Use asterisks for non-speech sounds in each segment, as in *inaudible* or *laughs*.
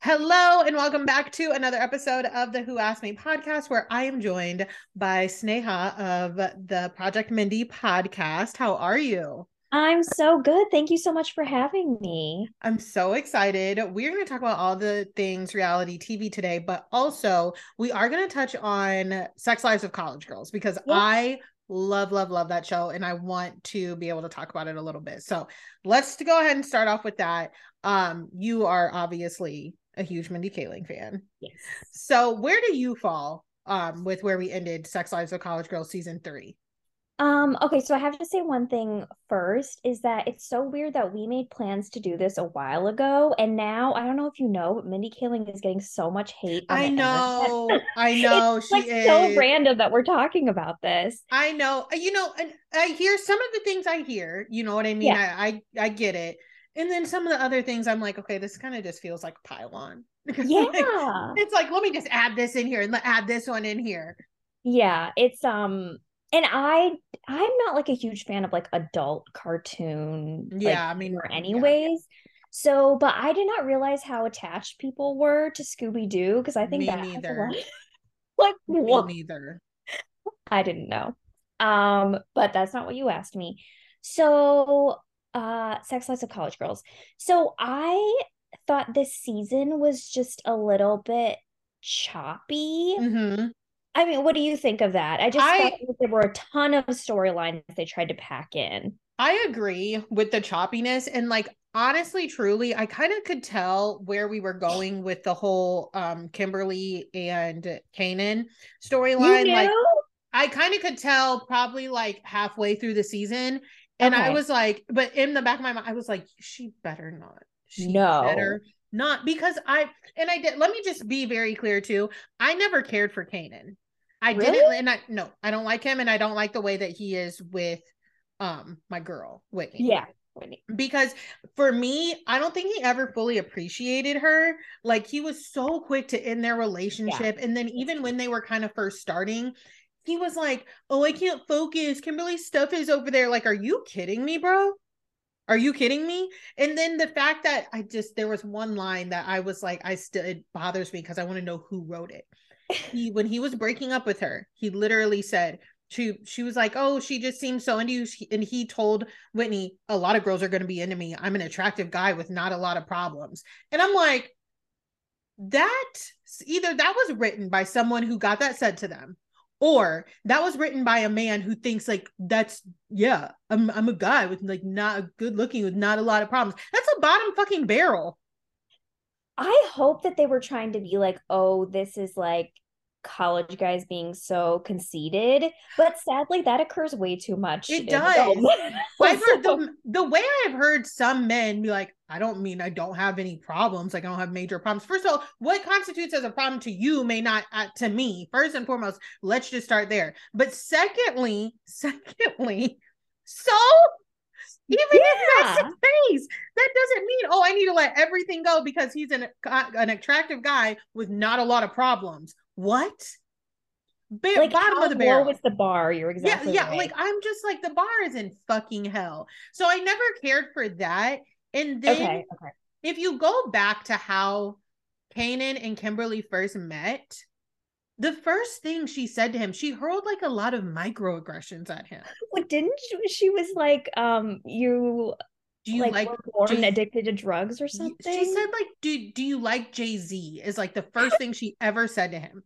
Hello, and welcome back to another episode of the Who Asked Me podcast, where I am joined by Sneha of the Project Mindy podcast. How are you? I'm so good. Thank you so much for having me. I'm so excited. We're going to talk about all the things reality TV today, but also we are going to touch on Sex Lives of College Girls because yeah. I love, love, love that show and I want to be able to talk about it a little bit. So let's go ahead and start off with that. Um, you are obviously a huge Mindy Kaling fan. Yes. So where do you fall um with where we ended Sex Lives of College Girls season three? Um, okay, so I have to say one thing first is that it's so weird that we made plans to do this a while ago, and now I don't know if you know, but Mindy Kaling is getting so much hate. *laughs* I know, I know, she like is so random that we're talking about this. I know, you know, and I hear some of the things I hear. You know what I mean? Yeah. I, I I get it, and then some of the other things, I'm like, okay, this kind of just feels like pile *laughs* Yeah. like, it's like, let me just add this in here and add this one in here. Yeah. It's, um, and I, I'm not like a huge fan of like adult cartoon. Yeah. Like, I mean, anyways. Yeah. So, but I did not realize how attached people were to Scooby Doo because I think Me that neither. *laughs* like Me what? neither. I didn't know. Um, but that's not what you asked me. So uh Sex Lives of College Girls. So I thought this season was just a little bit choppy. Mm-hmm. I mean, what do you think of that? I just I, thought there were a ton of storylines they tried to pack in. I agree with the choppiness and like honestly truly I kind of could tell where we were going with the whole um Kimberly and Kanan storyline like I kind of could tell probably like halfway through the season and okay. I was like, but in the back of my mind, I was like, she better not. She no. better not because I and I did let me just be very clear too. I never cared for Kanan. I really? didn't and I no, I don't like him and I don't like the way that he is with um my girl, Whitney. Yeah. Because for me, I don't think he ever fully appreciated her. Like he was so quick to end their relationship. Yeah. And then even when they were kind of first starting, he was like, "Oh, I can't focus. Kimberly's stuff is over there." Like, are you kidding me, bro? Are you kidding me? And then the fact that I just there was one line that I was like, I still it bothers me because I want to know who wrote it. *laughs* He when he was breaking up with her, he literally said she she was like, "Oh, she just seems so into you." And he told Whitney, "A lot of girls are going to be into me. I'm an attractive guy with not a lot of problems." And I'm like, that either that was written by someone who got that said to them or that was written by a man who thinks like that's yeah i'm i'm a guy with like not good looking with not a lot of problems. That's a bottom fucking barrel. I hope that they were trying to be like oh this is like college guys being so conceited. But sadly that occurs way too much it does. *laughs* The, the way i've heard some men be like i don't mean i don't have any problems like i don't have major problems first of all what constitutes as a problem to you may not uh, to me first and foremost let's just start there but secondly *laughs* secondly so even yeah. if that's the case, that doesn't mean, oh, I need to let everything go because he's an, an attractive guy with not a lot of problems what? Ba- like bottom of the barrel. with the bar. You're exactly yeah, yeah. Right. Like I'm just like the bar is in fucking hell. So I never cared for that. And then okay, okay. if you go back to how Kanan and Kimberly first met, the first thing she said to him, she hurled like a lot of microaggressions at him. *laughs* Like, didn't she, she was like, um, you do you like, like born addicted to drugs or something? She said like, do do you like Jay Z? Is like the first thing she ever said to him,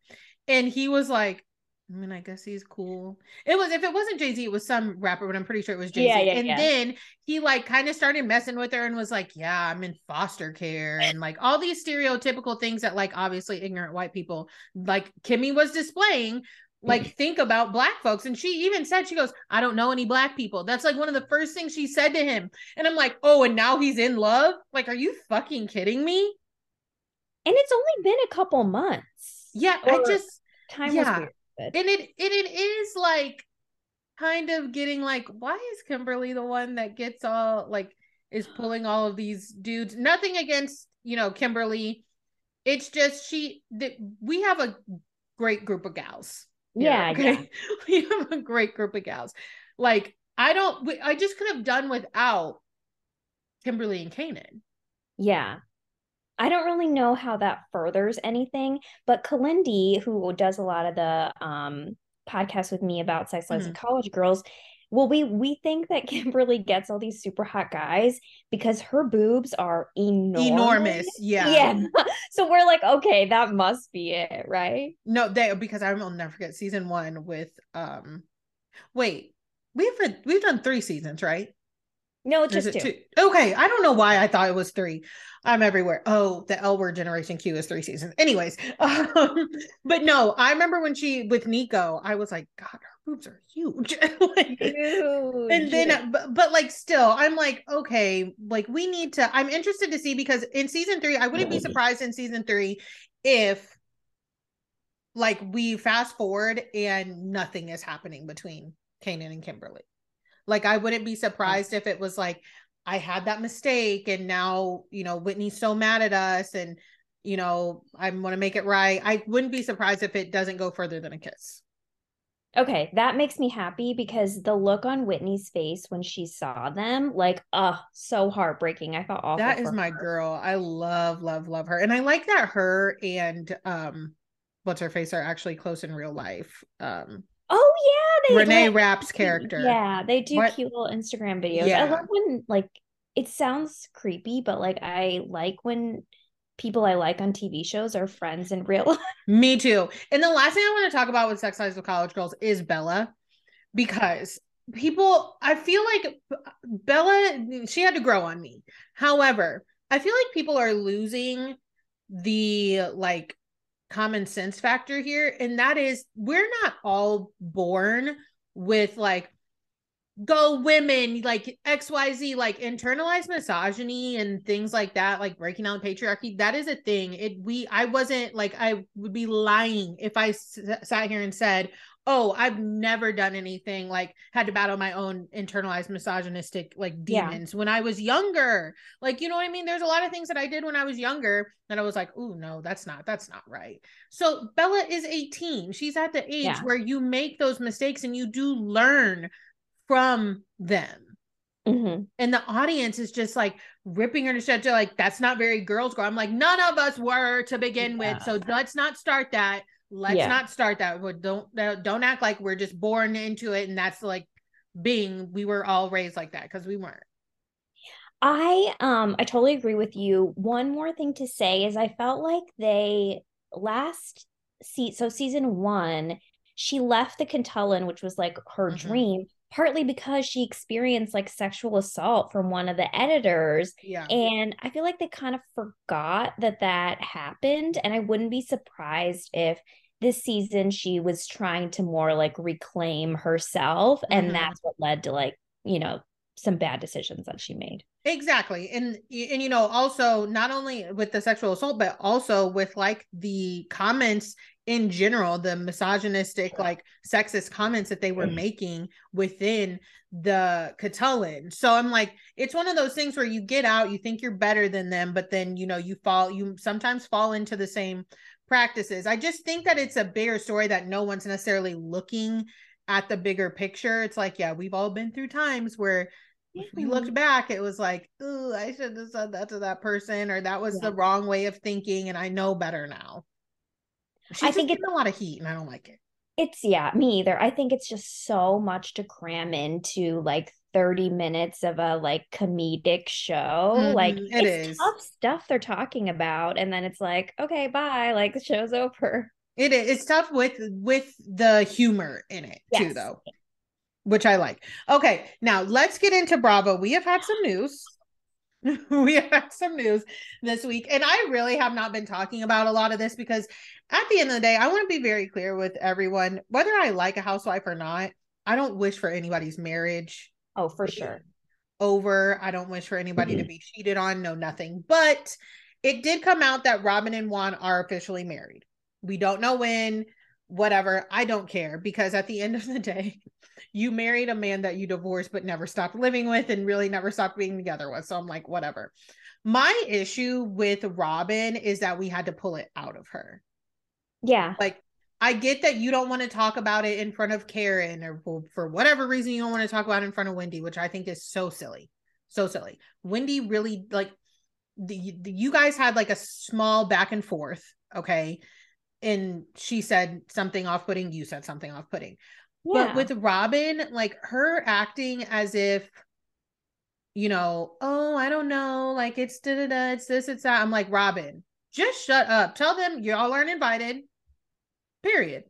and he was like, I mean, I guess he's cool. It was if it wasn't Jay Z, it was some rapper, but I'm pretty sure it was Jay Z. Yeah, yeah, and yeah. then he like kind of started messing with her and was like, "Yeah, I'm in foster care," and like all these stereotypical things that like obviously ignorant white people like Kimmy was displaying like mm-hmm. think about black folks and she even said she goes i don't know any black people that's like one of the first things she said to him and i'm like oh and now he's in love like are you fucking kidding me and it's only been a couple months yeah i just time yeah. And it, it it is like kind of getting like, why is Kimberly the one that gets all like is pulling all of these dudes? Nothing against, you know, Kimberly. It's just she that we have a great group of gals. Yeah, okay. Yeah. *laughs* we have a great group of gals. Like I don't I just could have done without Kimberly and Kanan. Yeah. I don't really know how that furthers anything, but Kalindi, who does a lot of the um podcast with me about sex lives mm-hmm. of college girls, well, we we think that *laughs* Kimberly gets all these super hot guys because her boobs are enormous. Enormous, yeah. Yeah. *laughs* so we're like, okay, that must be it, right? No, they because I will never forget season one with um wait, we've we've done three seasons, right? No, it's just two. two. Okay, I don't know why I thought it was three. I'm everywhere. Oh, the L word Generation Q is three seasons. Anyways, *laughs* um, but no, I remember when she with Nico, I was like, God, her boobs are huge. *laughs* like, huge. And then, but, but, like, still, I'm like, okay, like we need to. I'm interested to see because in season three, I wouldn't be surprised in season three if like we fast forward and nothing is happening between Kanan and Kimberly. Like I wouldn't be surprised if it was like I had that mistake and now, you know, Whitney's so mad at us and you know, I want to make it right. I wouldn't be surprised if it doesn't go further than a kiss. Okay, that makes me happy because the look on Whitney's face when she saw them, like, oh, so heartbreaking. I felt awful. That is my her. girl. I love, love, love her. And I like that her and um what's her face are actually close in real life. Um Oh yeah, they Renee like, Rapp's character. Yeah, they do what? cute little Instagram videos. Yeah. I love when like it sounds creepy, but like I like when people I like on TV shows are friends in real *laughs* life. Me too. And the last thing I want to talk about with Sex Lives of College Girls is Bella, because people, I feel like Bella, she had to grow on me. However, I feel like people are losing the like common sense factor here and that is we're not all born with like go women like xyz like internalized misogyny and things like that like breaking down patriarchy. That is a thing. It we i wasn't like i would be lying if I s- sat here and said oh, I've never done anything like had to battle my own internalized misogynistic like demons yeah. when I was younger. Like, you know what I mean? There's a lot of things that I did when I was younger that I was like, oh, no, that's not, that's not right. So Bella is 18. She's at the age yeah. where you make those mistakes and you do learn from them. Mm-hmm. And the audience is just like ripping her to shreds. Like, that's not very girls' girl. I'm like, none of us were to begin yeah. with. So let's not start that let's yeah. not start that don't don't act like we're just born into it and that's like being we were all raised like that because we weren't i um i totally agree with you one more thing to say is i felt like they last see so season one she left the Catullan, which was like her mm-hmm. dream partly because she experienced like sexual assault from one of the editors. Yeah. And I feel like they kind of forgot that that happened. And I wouldn't be surprised if this season she was trying to more like reclaim herself mm-hmm. and that's what led to like you know some bad decisions that she made exactly and and you know also not only with the sexual assault but also with like the comments in general the misogynistic like sexist comments that they were mm-hmm. making within the Catullan. So I'm like, it's one of those things where you get out, you think you're better than them, but then you know you fall, you sometimes fall into the same practices. I just think that it's a bigger story that no one's necessarily looking at the bigger picture. It's like, yeah, we've all been through times where if we looked mm-hmm. back, it was like, oh, I should have said that to that person, or that was yeah. the wrong way of thinking, and I know better now. She's I think it's a lot of heat, and I don't like it. It's yeah, me either. I think it's just so much to cram into like 30 minutes of a like comedic show. Mm-hmm, like it it's is. tough stuff they're talking about. And then it's like, okay, bye. Like the show's *laughs* over. It is it's tough with with the humor in it yes. too, though. Which I like. Okay, now let's get into Bravo. We have had some news. *laughs* we have had some news this week. And I really have not been talking about a lot of this because at the end of the day, I want to be very clear with everyone whether I like a housewife or not. I don't wish for anybody's marriage Oh, for sure. Over. I don't wish for anybody mm-hmm. to be cheated on. No, nothing. But it did come out that Robyn and Juan are officially married. We don't know when. whatever. I don't care because at the end of the day, *laughs* you married a man that you divorced but never stopped living with and really never stopped being together with. So I'm like, whatever. My issue with Robyn is that we had to pull it out of her. Yeah. Like, I get that you don't want to talk about it in front of Karen or for whatever reason you don't want to talk about in front of Wendy, which I think is so silly. So silly. Wendy really, like, the, the you guys had like a small back and forth. Okay and she said something off putting, you said something off putting. Yeah. But with Robyn, like her acting as if, you know, oh, I don't know, like it's da da da, it's this, it's that. I'm like, Robyn, just shut up. Tell them y'all aren't invited. Period.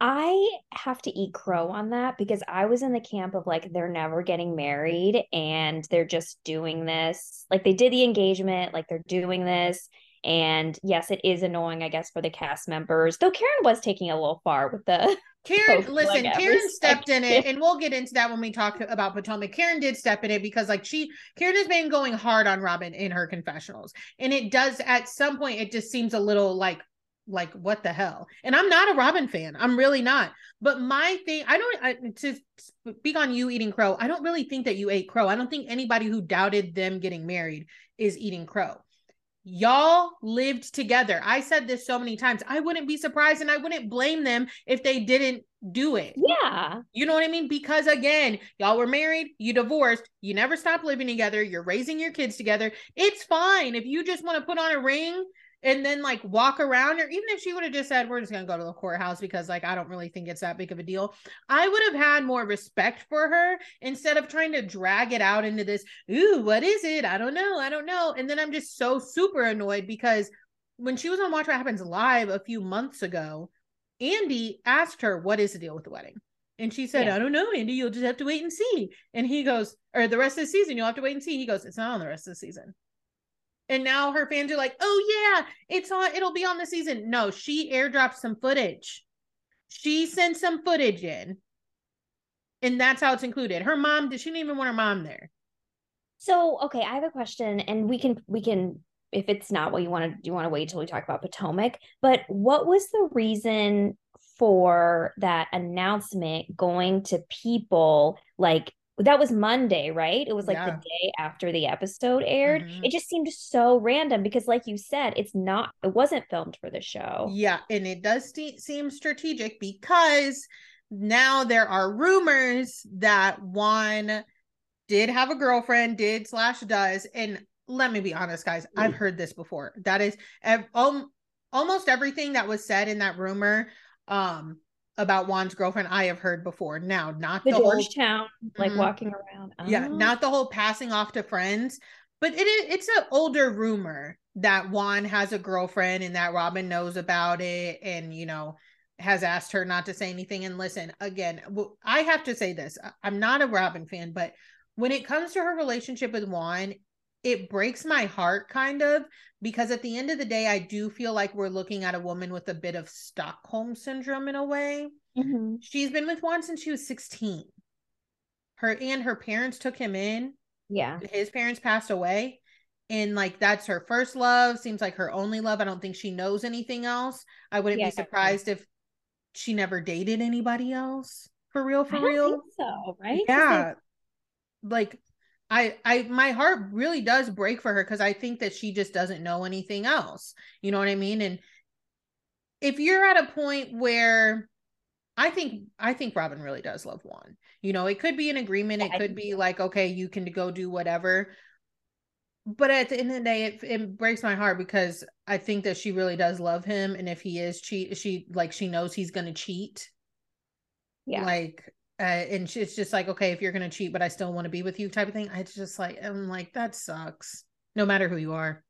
I have to eat crow on that because I was in the camp of like they're never getting married and they're just doing this. Like they did the engagement, like they're doing this and yes, it is annoying, I guess, for the cast members. Though Karen was taking a little far with the *laughs* Karen, listen, Karen *laughs* stepped in it, and we'll get into that when we talk about Potomac. Karen did step in it because, like, she Karen has been going hard on Robyn in her confessionals, and it does at some point it just seems a little like like what the hell and i'm not a Robyn fan i'm really not but my thing i don't I, to speak on you eating crow i don't really think that you ate crow i don't think anybody who doubted them getting married is eating crow Y'all lived together. I said this so many times. I wouldn't be surprised and I wouldn't blame them if they didn't do it. Yeah. You know what I mean? Because again, y'all were married, you divorced, you never stopped living together, you're raising your kids together. It's fine if you just want to put on a ring and then like walk around or even if she would have just said we're just going to go to the courthouse because like I don't really think it's that big of a deal I would have had more respect for her instead of trying to drag it out into this ooh what is it I don't know I don't know and then I'm just so super annoyed because when she was on Watch What Happens live a few months ago Andy asked her what is the deal with the wedding and she said, yeah. I don't know, Andy, you'll just have to wait and see. And he goes, or the rest of the season, you'll have to wait and see. He goes, It's not on the rest of the season. And now her fans are like, oh yeah, it's on, it'll be on the season. No, she airdropped some footage. She sent some footage in. And that's how it's included. Her mom, she didn't even want her mom there. So, okay, I have a question, and we can we can if it's not what you want to do, you want to wait till we talk about Potomac. But what was the reason for that announcement going to people like that was Monday, right? It was like yeah. the day after the episode aired. Mm-hmm. It just seemed so random because, like you said, it's not, it wasn't filmed for the show. Yeah. And it does st- seem strategic because now there are rumors that Juan did have a girlfriend, did slash does. And let me be honest, guys, mm-hmm. I've mm. heard this before. That is ev- um, almost everything that was said in that rumor um about Juan's girlfriend I have heard before. Now, not the, the Georgetown, whole, like mm-hmm. walking around. Oh. Yeah, not the whole passing off to friends, but it is it's an older rumor that Juan has a girlfriend and that Robyn knows about it and you know has asked her not to say anything. And listen, again, I have to say this. I'm not a Robyn fan, but when it comes to her relationship with Juan, it breaks my heart kind of because at the end of the day i do feel like we're looking at a woman with a bit of stockholm syndrome in a way. Mm-hmm. she's been with juan since she was 16 her and her parents took him in. Yeah. His parents passed away and like that's her first love. Seems like her only love. I don't think she knows anything else. I wouldn't yeah, be surprised if she never dated anybody else for real for real. so right? Yeah. Like I I my heart really does break for her because I think that she just doesn't know anything else. You know what I mean? And if you're at a point where I think I think Robyn really does love Juan. You know, it could be an agreement. It could be like, okay, you can go do whatever. But at the end of the day, it, it breaks my heart because I think that she really does love him, and if he is cheat, she like she knows he's gonna cheat. Yeah, like uh, and it's just like okay if you're gonna cheat but i still want to be with you type of thing it's just like i'm like that sucks no matter who you are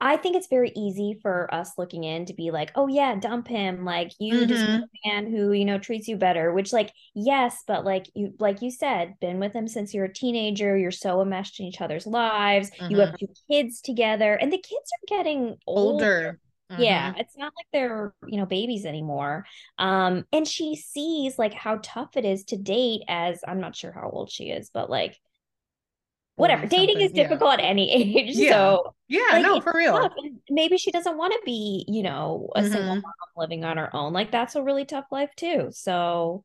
i think it's very easy for us looking in to be like oh yeah dump him like you mm-hmm. just a man who you know treats you better which like yes but like you like you said been with him since you're a teenager you're so enmeshed in each other's lives mm-hmm. you have mm-hmm. two kids together and the kids are getting older. older Mm-hmm. Yeah, it's not like they're, you know, babies anymore. Um and she sees like how tough it is to date as I'm not sure how old she is, but like whatever. Dating is difficult yeah. at any *laughs* age. Yeah. So yeah, like, no, for real. Maybe she doesn't want to be, you know, a mm-hmm. single mom living on her own. Like that's a really tough life too. So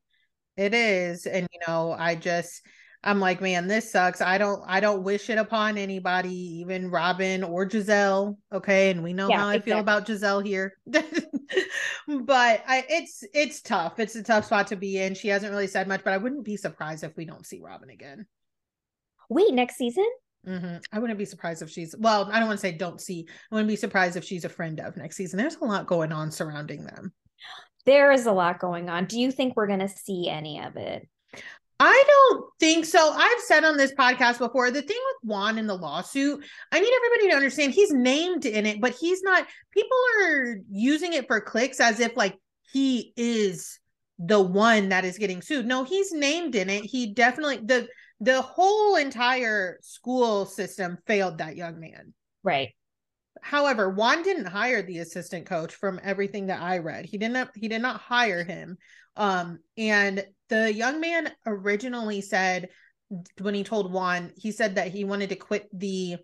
it is. And you know, I just I'm like, man, this sucks. I don't I don't wish it upon anybody, even Robyn or Gizelle. Okay. And we know yeah, how I feel about Gizelle here. *laughs* but I it's it's tough. It's a tough spot to be in. She hasn't really said much, but I wouldn't be surprised if we don't see Robyn again. Wait, next season? Mm-hmm. I wouldn't be surprised if she's well, I don't want to say don't see. I wouldn't be surprised if she's a friend of next season. There's a lot going on surrounding them. There is a lot going on. Do you think we're gonna see any of it? I don't think so. I've said on this podcast before the thing with Juan in the lawsuit, I need everybody to understand he's named in it, but he's not. People are using it for clicks as if like he is the one that is getting sued. No, he's named in it. He definitely the the whole entire school system failed that young man. Right. However, Juan didn't hire the assistant coach from everything that I read. He didn't he did not hire him. Um and the young man originally said when he told Juan, he said that he wanted to quit the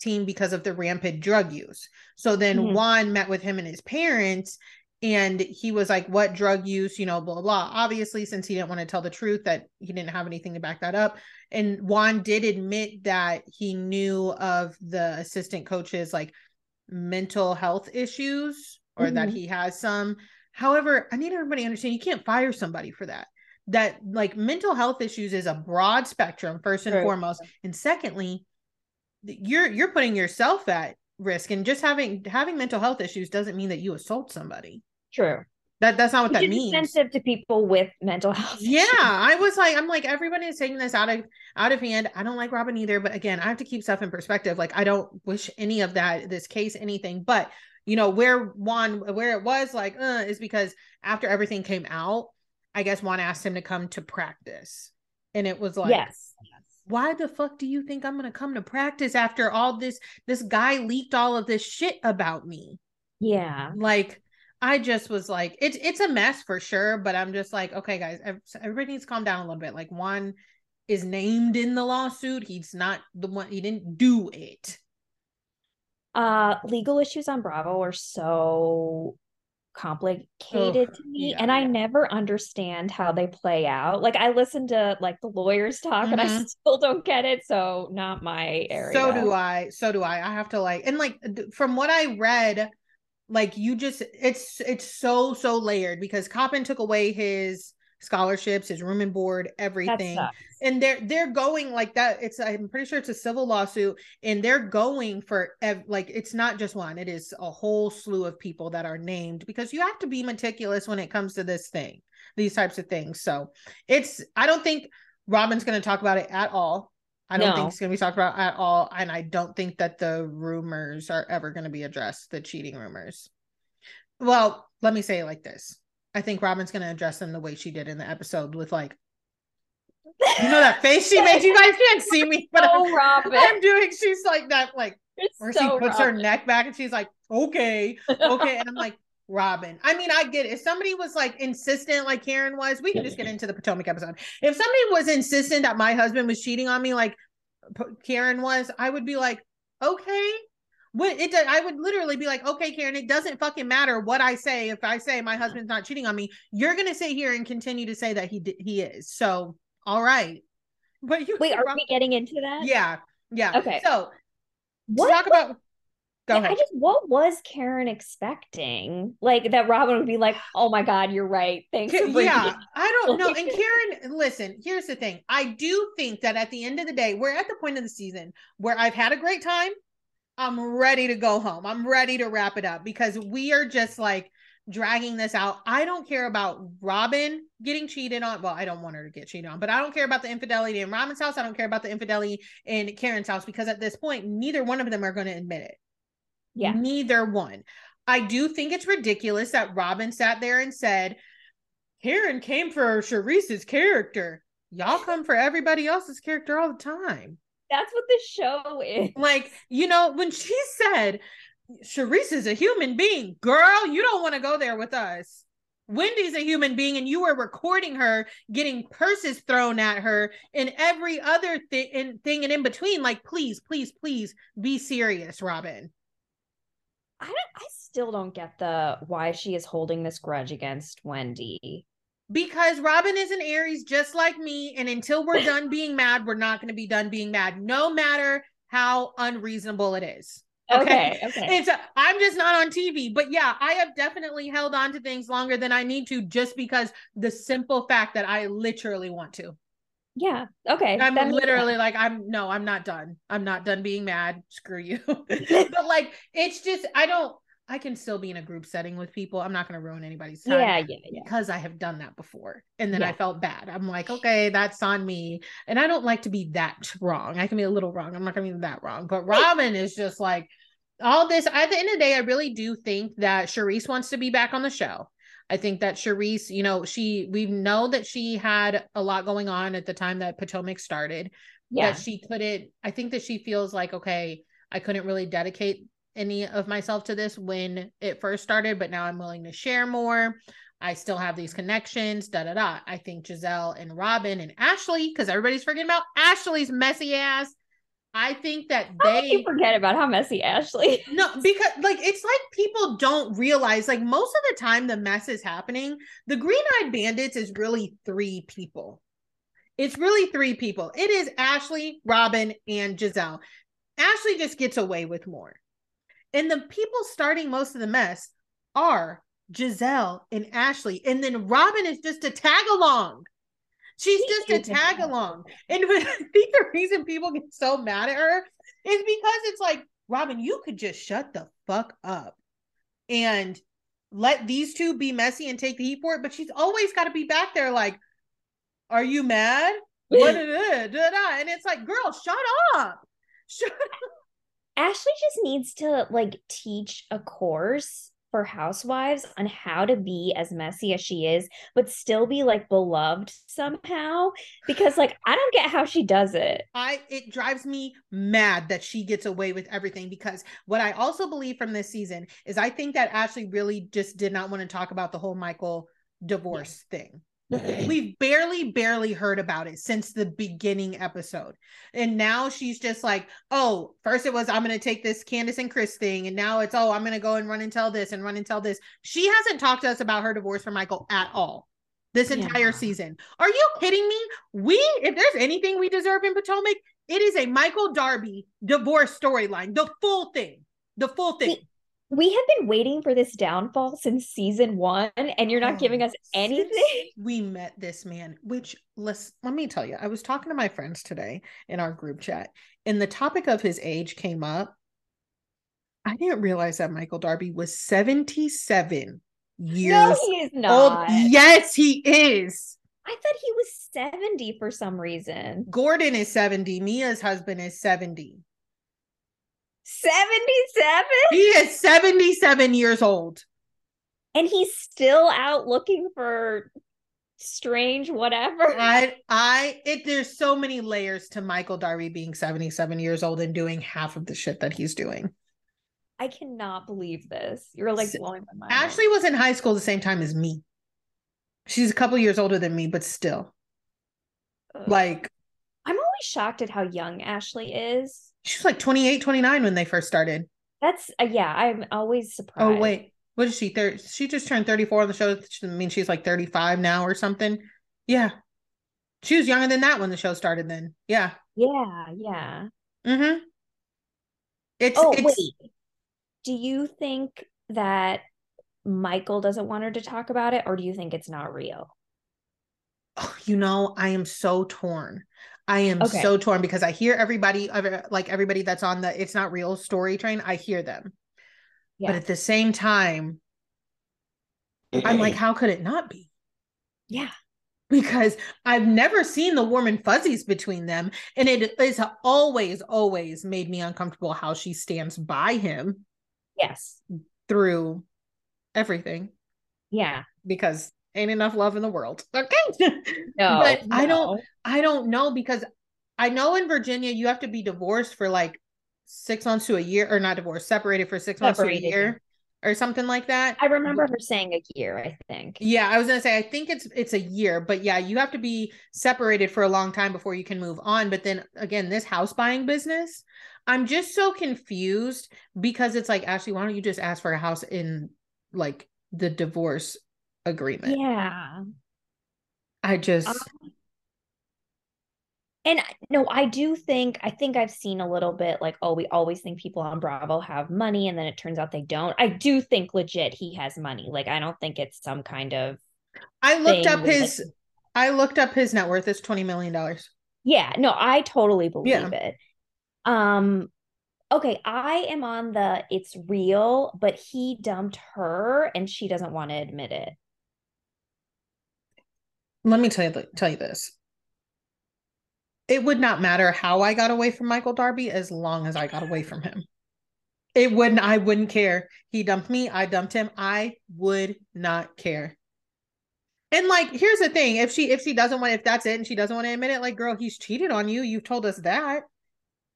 team because of the rampant drug use. So then mm-hmm. Juan met with him and his parents and he was like what drug use you know blah, blah blah obviously since he didn't want to tell the truth that he didn't have anything to back that up and juan did admit that he knew of the assistant coaches like mental health issues or mm-hmm. that he has some however i need everybody to understand you can't fire somebody for that that like mental health issues is a broad spectrum first and right. foremost and secondly you're you're putting yourself at risk and just having having mental health issues doesn't mean that you assault somebody True. That that's not what Which that means. Sensitive to people with mental health. Yeah, I was like, I'm like, everybody is taking this out of out of hand. I don't like Robyn either, but again, I have to keep stuff in perspective. Like, I don't wish any of that this case anything, but you know where Juan where it was like uh, is because after everything came out, I guess Juan asked him to come to practice, and it was like, yes, why the fuck do you think I'm gonna come to practice after all this? This guy leaked all of this shit about me. Yeah, like I just was like, it's it's a mess for sure, but I'm just like, okay, guys, everybody needs to calm down a little bit. Like, Juan is named in the lawsuit. He's not the one. He didn't do it. Uh, legal issues on Bravo are so complicated oh, to me yeah, and i never understand how they play out like i listen to like the lawyers talk mm-hmm. and i mm-hmm. *laughs* still don't get it so not my area so do i so do i i have to like and like from what i read like you just it's it's so so layered because Coppin took away his scholarships, his room and board, everything. And they're they're going like that. It's I'm pretty sure it's a civil lawsuit, and they're going for ev- like it's not just one. It is a whole slew of people that are named because you have to be meticulous when it comes to this thing, these types of things. So it's I don't think Robyn's going to talk about it at all. I don't no. think it's going to be talked about at all. And I don't think that the rumors are ever going to be addressed, the cheating rumors. Well, let me say it like this I think Robyn's going to address them the way she did in the episode with like, you know, that face she made. You guys can't see me, but so I'm, Robyn. I'm doing, she's like that, like, it's where so she puts Robyn. her neck back and she's like, okay, okay. and I'm like, Robyn. I mean, I get it. If somebody was like insistent, like Karen was, we can just get into the Potomac episode. If somebody was insistent that my husband was cheating on me, like Karen was, I would be like, okay. What it I would literally be like, okay, Karen, it doesn't fucking matter what I say. If I say my husband's not cheating on me, you're gonna sit here and continue to say that he he is. So, all right. But you wait, are we getting into that? Yeah, yeah. Okay. So, what, talk about Go ahead. I just what was Karen expecting? Like that Robyn would be like, "Oh my god, you're right. Thanks." yeah, I don't know. And *laughs* Karen, listen. Here's the thing. I do think that at the end of the day, we're at the point of the season where I've had a great time. I'm ready to go home. I'm ready to wrap it up because we are just like dragging this out. I don't care about Robyn getting cheated on. Well, I don't want her to get cheated on, but I don't care about the infidelity in Robyn's house. I don't care about the infidelity in Karen's house because at this point, neither one of them are going to admit it. Yeah. Neither one. I do think it's ridiculous that Robyn sat there and said, Karen came for Charrisse's character. Y'all come for everybody else's character all the time. That's what the show is. Like, you know, when she said, Charrisse is a human being, girl, you don't want to go there with us. Wendy's a human being and you were recording her getting purses thrown at her and every other thing thing and in between. Like, please, please, please be serious, Robyn. I don't I still don't get the why she is holding this grudge against Wendy. Because Robyn is an Aries just like me. And until we're done being mad, we're not going to be done being mad, no matter how unreasonable it is. Okay. Okay. okay. It's I'm just not on TV. But yeah, I have definitely held on to things longer than I need to just because the simple fact that I literally want to. Yeah. Okay. I'm literally like, I'm no, I'm not done. I'm not done being mad. Screw you. *laughs* *laughs* but like it's just I don't I can still be in a group setting with people. I'm not going to ruin anybody's time. Yeah, yeah, yeah. Because I have done that before. And then yeah. I felt bad. I'm like, okay, that's on me. And I don't like to be that wrong. I can be a little wrong. I'm not going to be that wrong. But Robyn is just like, all this. At the end of the day, I really do think that Charrisse wants to be back on the show. I think that Charrisse, you know, she, we know that she had a lot going on at the time that Potomac started. Yeah. That she couldn't, I think that she feels like, okay, I couldn't really dedicate any of myself to this when it first started, but now I'm willing to share more. I still have these connections, da da da. I think Gizelle and Robyn and Ashley, because everybody's forgetting about Ashley's messy ass. I think that they forget about how messy Ashley. No, because like it's like people don't realize like most of the time the mess is happening. The Green Eyed Bandits is really three people. It's really three people. It is Ashley, Robyn, and Gizelle. Ashley just gets away with more. And the people starting most of the mess are Gizelle and Ashley. And then Robyn is just a tag along. She's just a tag along. And *laughs* I think the reason people get so mad at her is because it's like, Robyn, you could just shut the fuck up and let these two be messy and take the heat for it. But she's always got to be back there, like, are you mad? What it is? And it's like, girl, shut up. *laughs* Shut up. Ashley just needs to like teach a course for housewives on how to be as messy as she is, but still be like beloved somehow. Because like I don't get how she does it. I it drives me mad that she gets away with everything because what I also believe from this season is I think that Ashley really just did not want to talk about the whole Michael divorce yeah. thing. We've barely, barely heard about it since the beginning episode. And now she's just like, oh, first it was, I'm going to take this Candace and Chris thing. And now it's, oh, I'm going to go and run and tell this and run and tell this. She hasn't talked to us about her divorce from Michael at all this entire yeah. season. Are you kidding me? We, if there's anything we deserve in Potomac, it is a Michael Darby divorce storyline, the full thing, the full thing we have been waiting for this downfall since season one, and you're not oh, giving us anything. *laughs* We met this man, which let's let me tell you, I was talking to my friends today in our group chat, and the topic of his age came up. I didn't realize that Michael Darby was 77 years no, he is not. old. Yes, he is. I thought he was 70 for some reason. Gordon is 70. Mia's husband is 70. 77? He is 77 years old. And he's still out looking for strange whatever. I I it there's so many layers to Michael Darby being 77 years old and doing half of the shit that he's doing. I cannot believe this. You're like blowing my mind. Ashley was in high school the same time as me. She's a couple years older than me, but still. Ugh. Like I'm always shocked at how young Ashley is. She was like 28, 29 when they first started. That's uh, yeah. I'm always surprised. Oh wait, what is she? Thir- she just turned 34 on the show. I mean, she's like 35 now or something. Yeah, she was younger than that when the show started. Then yeah, yeah, yeah. Mm-hmm. It's oh it's... wait. Do you think that Michael doesn't want her to talk about it, or do you think it's not real? Oh, you know, I am so torn. I am okay. so torn because I hear everybody, like everybody that's on the it's not real story train, I hear them. Yeah. But at the same time, I'm like, how could it not be? Yeah. Because I've never seen the warm and fuzzies between them. And it is always, always made me uncomfortable how she stands by him. Yes. Through everything. Yeah. Because ain't enough love in the world. *laughs* Okay. No, but no. I don't I don't know because I know in Virginia you have to be divorced for like six months to a year or not divorced, separated for six separated. months to a year. or something like that. I remember her saying a year, I think. Yeah, I was gonna say I think it's it's a year, but yeah, you have to be separated for a long time before you can move on. But then again, this house buying business, I'm just so confused because it's like Ashley, why don't you just ask for a house in like the divorce agreement? Yeah. I just um, and no, I do think I think I've seen a little bit like, oh, we always think people on Bravo have money, and then it turns out they don't. I do think legit he has money. Like, I don't think it's some kind of. I looked up his. Like, I looked up his net worth. It's twenty million dollars. Yeah, no, I totally believe yeah. it. Um, okay, I am on the it's real, but he dumped her, and she doesn't want to admit it. Let me tell you tell you this it would not matter how I got away from Michael Darby as long as I got away from him. It wouldn't, I wouldn't care. He dumped me, I dumped him. I would not care. And like, here's the thing: if she if she doesn't want, if that's it, and she doesn't want to admit it, like, girl, he's cheated on you. You've told us that.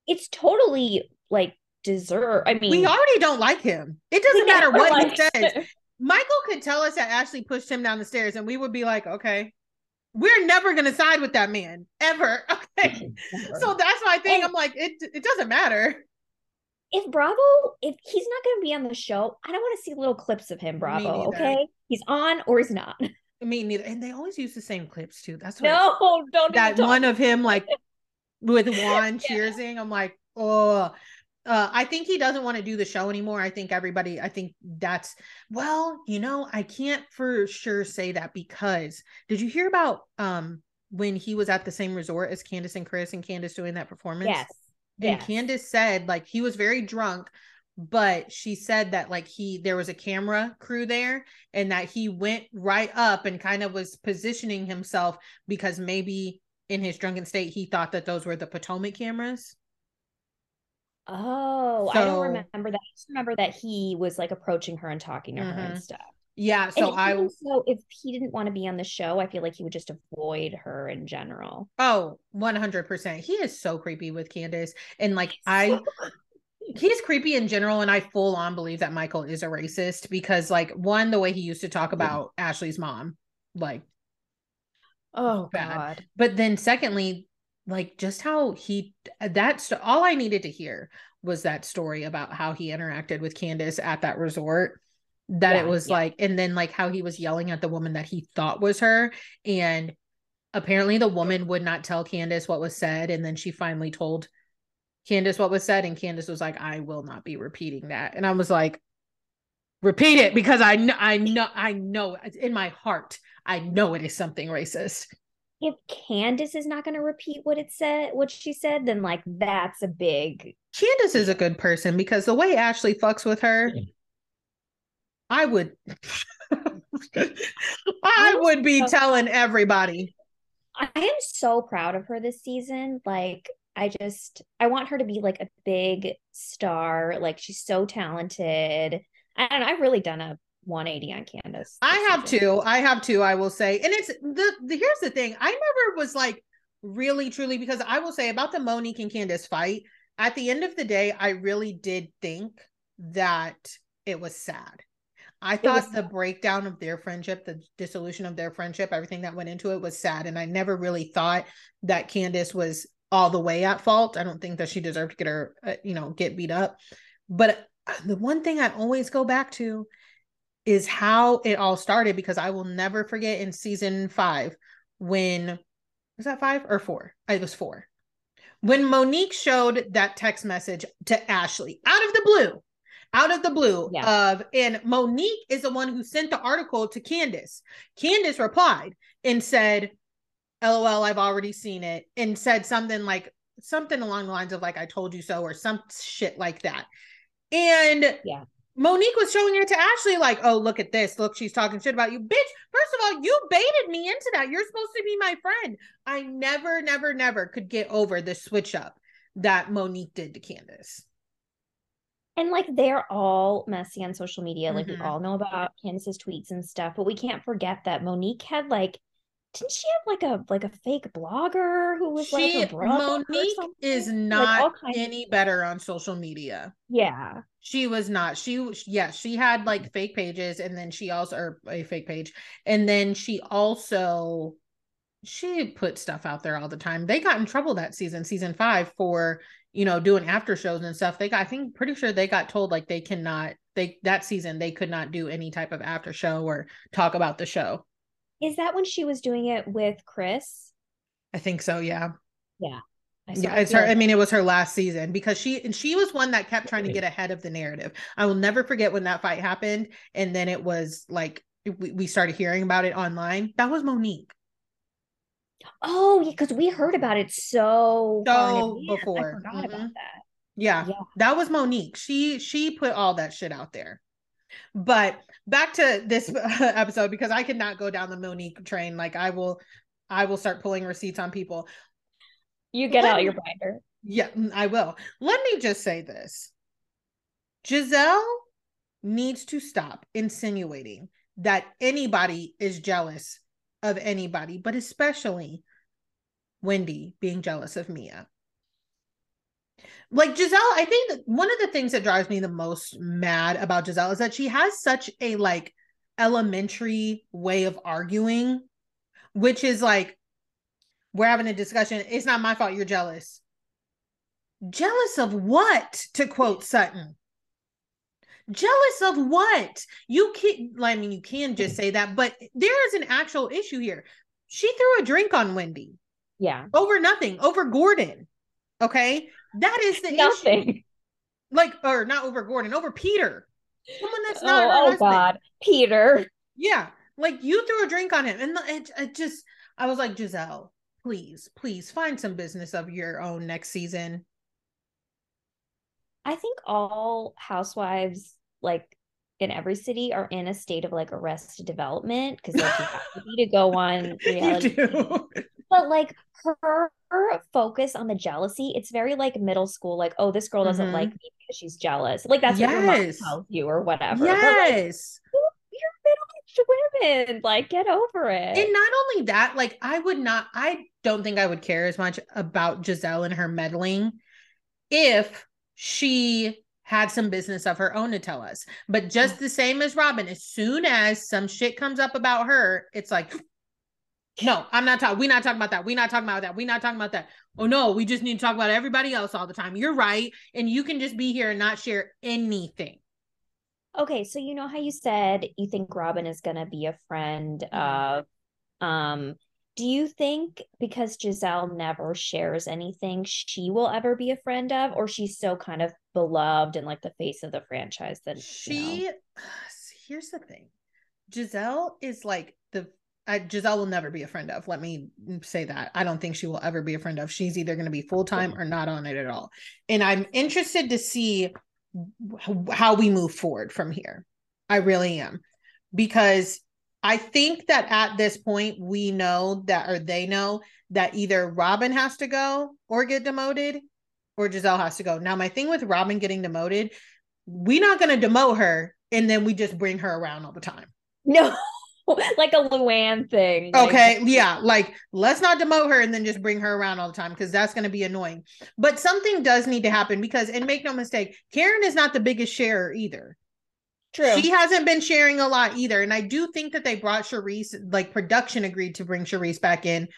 It's totally like deserve. I mean, we already don't like him. It doesn't matter what he says. Michael could tell us that Ashley pushed him down the stairs, and we would be like, okay, we're never gonna side with that man ever. *laughs* Okay. *laughs* so that's my thing. And I'm like, it it doesn't matter. If Bravo, if he's not gonna be on the show, I don't want to see little clips of him, Bravo. Okay. He's on or he's not. *laughs* Me neither. And they always use the same clips too. That's what no, don't that one of him like with Juan yeah. cheersing. I'm like, oh, uh, I think he doesn't want to do the show anymore. I think everybody, I think that's, well, you know, I can't for sure say that because did you hear about um when he was at the same resort as Candace and Chris and Candace doing that performance? Yes. And yes. Candiace said like he was very drunk, but she said that like he there was a camera crew there and that he went right up and kind of was positioning himself because maybe in his drunken state he thought that those were the Potomac cameras. Oh, so, I don't remember that. I just remember that he was like approaching her and talking to mm-hmm. her and mm-hmm. stuff. Yeah. So I so if he didn't want to be on the show, I feel like he would just avoid her in general. Oh, 100%. He is so creepy with Candace. And like I *laughs* he's creepy in general and I full on believe that Michael is a racist because like one the way he used to talk about yeah. Ashley's mom like oh bad. god. But then secondly like just how he that's all I needed to hear was that story about how he interacted with Candiace at that resort that yeah, it was yeah. like and then like how he was yelling at the woman that he thought was her and apparently the woman would not tell Candiace what was said and then she finally told Candiace what was said and Candiace was like I will not be repeating that and I was like repeat it because I know I know I know in my heart I know it is something racist if Candiace is not going to repeat what it said, what she said, then like that's a big. Candiace is a good person because the way Ashley fucks with her, I would, I would be telling everybody. I am so proud of her this season. Like, I just, I want her to be like a big star. Like, she's so talented. And I've really done a 180 on Candace. I have two. I have two, I will say. And it's the, the here's the thing. I never was like really truly because I will say about the Monique and Candace fight, at the end of the day, I really did think that it was sad. I thought the breakdown of their friendship, the dissolution of their friendship, everything that went into it was sad. And I never really thought that Candace was all the way at fault. I don't think that she deserved to get her, uh, you know, get beat up. But uh, the one thing I always go back to is how it all started because I will never forget in season five when was that five or four? It was four. When Monique showed that text message to Ashley out of the blue, out of the blue yeah. of and Monique is the one who sent the article to Candiace. Candiace replied and said, LOL, I've already seen it, and said something like something along the lines of like I told you so or some shit like that. And yeah. Monique was showing it to Ashley, like, oh, look at this. Look, she's talking shit about you. Bitch, first of all, you baited me into that. You're supposed to be my friend. I never, never, never could get over the switch up that Monique did to Candace. And like they're all messy on social media. Like mm-hmm. we all know about Candace's tweets and stuff, but we can't forget that Monique had like didn't she have like a like a fake blogger who was she, like her brother Monique is not like any better on social media. Yeah. She was not. She yeah, she had like fake pages and then she also or a fake page. And then she also she put stuff out there all the time. They got in trouble that season, season 5 for, you know, doing after shows and stuff. They got I think pretty sure they got told like they cannot they that season they could not do any type of after show or talk about the show. Is that when she was doing it with Chris? I think so, yeah. Yeah. Yeah, it's her. I mean, it was her last season because she and she was one that kept trying to get ahead of the narrative. I will never forget when that fight happened, and then it was like we, we started hearing about it online. That was Monique. Oh, because we heard about it so so before. I forgot mm-hmm. about that. Yeah, yeah, that was Monique. She she put all that shit out there. But back to this *laughs* episode because I cannot go down the Monique train. Like I will, I will start pulling receipts on people. You get Let out me, your binder. Yeah, mm, I will. Let me just say this: Gizelle needs to stop insinuating that anybody is jealous of anybody, but especially Wendy being jealous of Mia like Gizelle, I think that one of the things that drives me the most mad about Gizelle is that she has such a like elementary way of arguing, which is like, we're having a discussion. It's not my fault you're jealous. Jealous of what? To quote Sutton. Jealous of what? You can't. I mean, you can just say that, but there is an actual issue here. She threw a drink on Wendy. Yeah. Over nothing, over Gordon. Okay. That is the nothing. Issue. Like, or not over Gordon, over Peter. Someone that's not. Oh, oh God, Peter. Yeah, like you threw a drink on him, and it, it just, I was like, Gizelle, please, please find some business of your own next season. I think all housewives, like in every city, are in a state of like arrested development because like you have to *laughs* to go on reality. But like her, her, focus on the jealousy, it's very like middle school, like, oh, this girl doesn't mm-hmm. like me because she's jealous. Like that's yes. what your mom tells you or whatever. Yes. But, like, you're middle-aged women. Like, get over it. And not only that, like I would not, I don't think I would care as much about Gizelle and her meddling if she had some business of her own to tell us. But just the same as Robyn, as soon as some shit comes up about her, it's like, no, I'm not talking. We're not talking about that. We're not talking about that. We're not talking about that. Oh no, we just need to talk about everybody else all the time. You're right. And you can just be here and not share anything. Okay, so you know how you said you think Robyn is gonna be a friend of um do you think because Gizelle never shares anything, she will ever be a friend of, or she's so kind of beloved and like the face of the franchise that she you know? *sighs* here's the thing. Gizelle is like I, Gizelle will never be a friend of. Let me say that. I don't think she will ever be a friend of. She's either going to be full time or not on it at all. And I'm interested to see how we move forward from here. I really am. Because I think that at this point, we know that, or they know that either Robyn has to go or get demoted or Gizelle has to go. Now, my thing with Robyn getting demoted, we're not going to demote her and then we just bring her around all the time. No. *laughs* *laughs* like a Luann thing. Okay, yeah, like let's not demote her and then just bring her around all the time because that's going to be annoying. But something does need to happen because, and make no mistake, Karen is not the biggest sharer either. True. She hasn't been sharing a lot either, and I do think that they brought Charrisse, like production agreed to bring Charrisse back in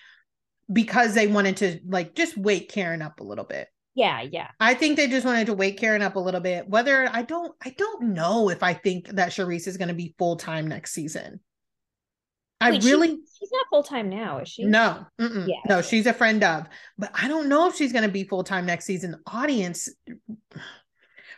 because they wanted to like just wake Karen up a little bit. Yeah, yeah. I think they just wanted to wake Karen up a little bit. Whether I don't, I don't know if I think that Charrisse is going to be full time next season. I Wait, really she, she's not full time now, is she? No, yeah, no, she's a friend of, but I don't know if she's going to be full time next season. Audience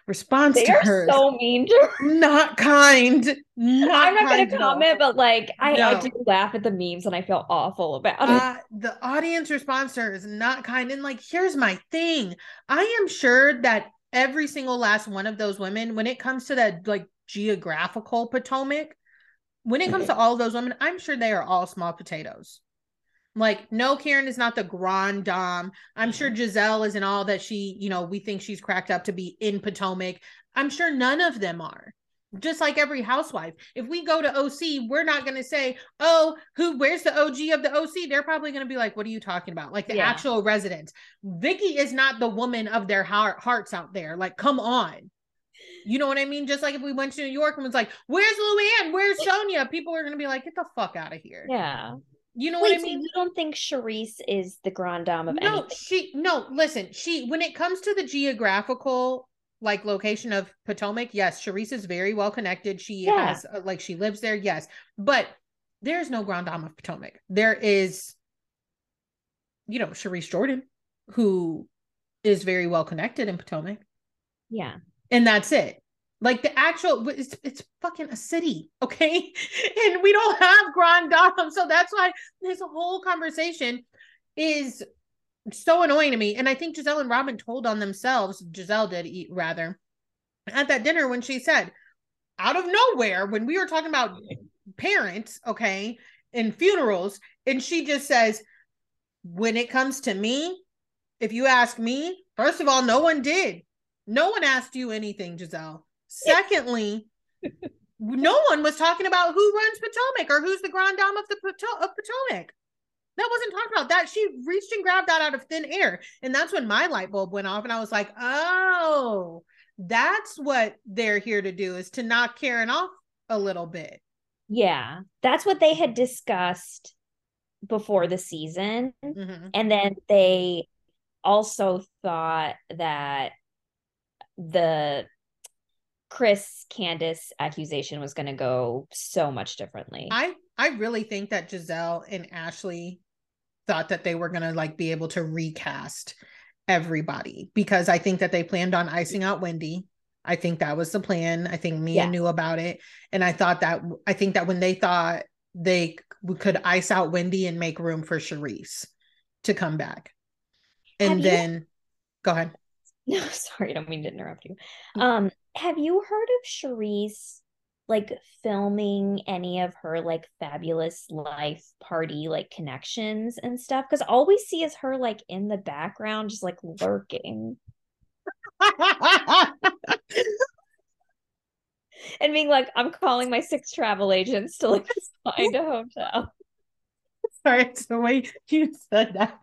response they to her so mean to her. Not kind. Not I'm not going to comment, but like I, no. I, do laugh at the memes and I feel awful about uh, it. The audience response to her is not kind. And like, here's my thing: I am sure that every single last one of those women, when it comes to that like geographical Potomac when it comes to *laughs* all of those women, I'm sure they are all small potatoes. Like, no, Karen is not the grand dame. I'm sure mm-hmm. Isn't all that she, you know, we think she's cracked up to be in Potomac. I'm sure none of them are. just like every housewife. If we go to OC, we're not going to say, "Oh, who where's the OG of the OC?" They're probably going to be like, "What are you talking about?" Like the yeah. actual residents. Vicki is not the woman of their heart, hearts out there. Like, come on. You know what I mean? Just like if we went to New York and was like, "Where's Luann? Where's Sonja?" People are going to be like, "Get the fuck out of here." Yeah. You know Wait, what I mean? So you don't think Charrisse is the grand dame of no, anything? she no. Listen, she when it comes to the geographical like location of Potomac, yes, Charrisse is very well connected. She yeah. has uh, like she lives there, yes, but there's no Grand Dame of Potomac. There is, you know, Charrisse Jordan, who is very well connected in Potomac. Yeah, and that's it. Like the actual, it's it's fucking a city, *laughs* okay, and we don't have Grand Dame, so that's why this whole conversation is so annoying to me. And I think gizelle and Robyn told on themselves, gizelle did eat rather, at that dinner when she said, out of nowhere, when we were talking about parents, okay, and funerals, and she just says, when it comes to me, if you ask me, first of all, no one did. No one asked you anything, Gizelle. *laughs* Secondly, no one was talking about who runs Potomac or who's the grand dame of the Poto- of Potomac. That wasn't talked about. That she reached and grabbed that out of thin air. And that's when my light bulb went off. And I was like, oh, that's what they're here to do is to knock Karen off a little bit. Yeah. That's what they had discussed before the season. Mm-hmm. And then they also thought that the Chris Candiace accusation was going to go so much differently. I I really think that Gizelle and Ashley thought that they were going to like be able to recast everybody because I think that they planned on icing out Wendy. I think that was the plan. I think Mia yeah. knew about it. And I thought that, I think that when they thought they could ice out Wendy and make room for Charrisse to come back. And have then you... go ahead. No, *laughs* sorry, I don't mean to interrupt you. Mm. Um, have you heard of Charrisse like filming any of her like fabulous life party like connections and stuff because all we see is her like in the background just like lurking *laughs* and being like i'm calling my six travel agents to like *laughs* find a hotel sorry it's the way you said that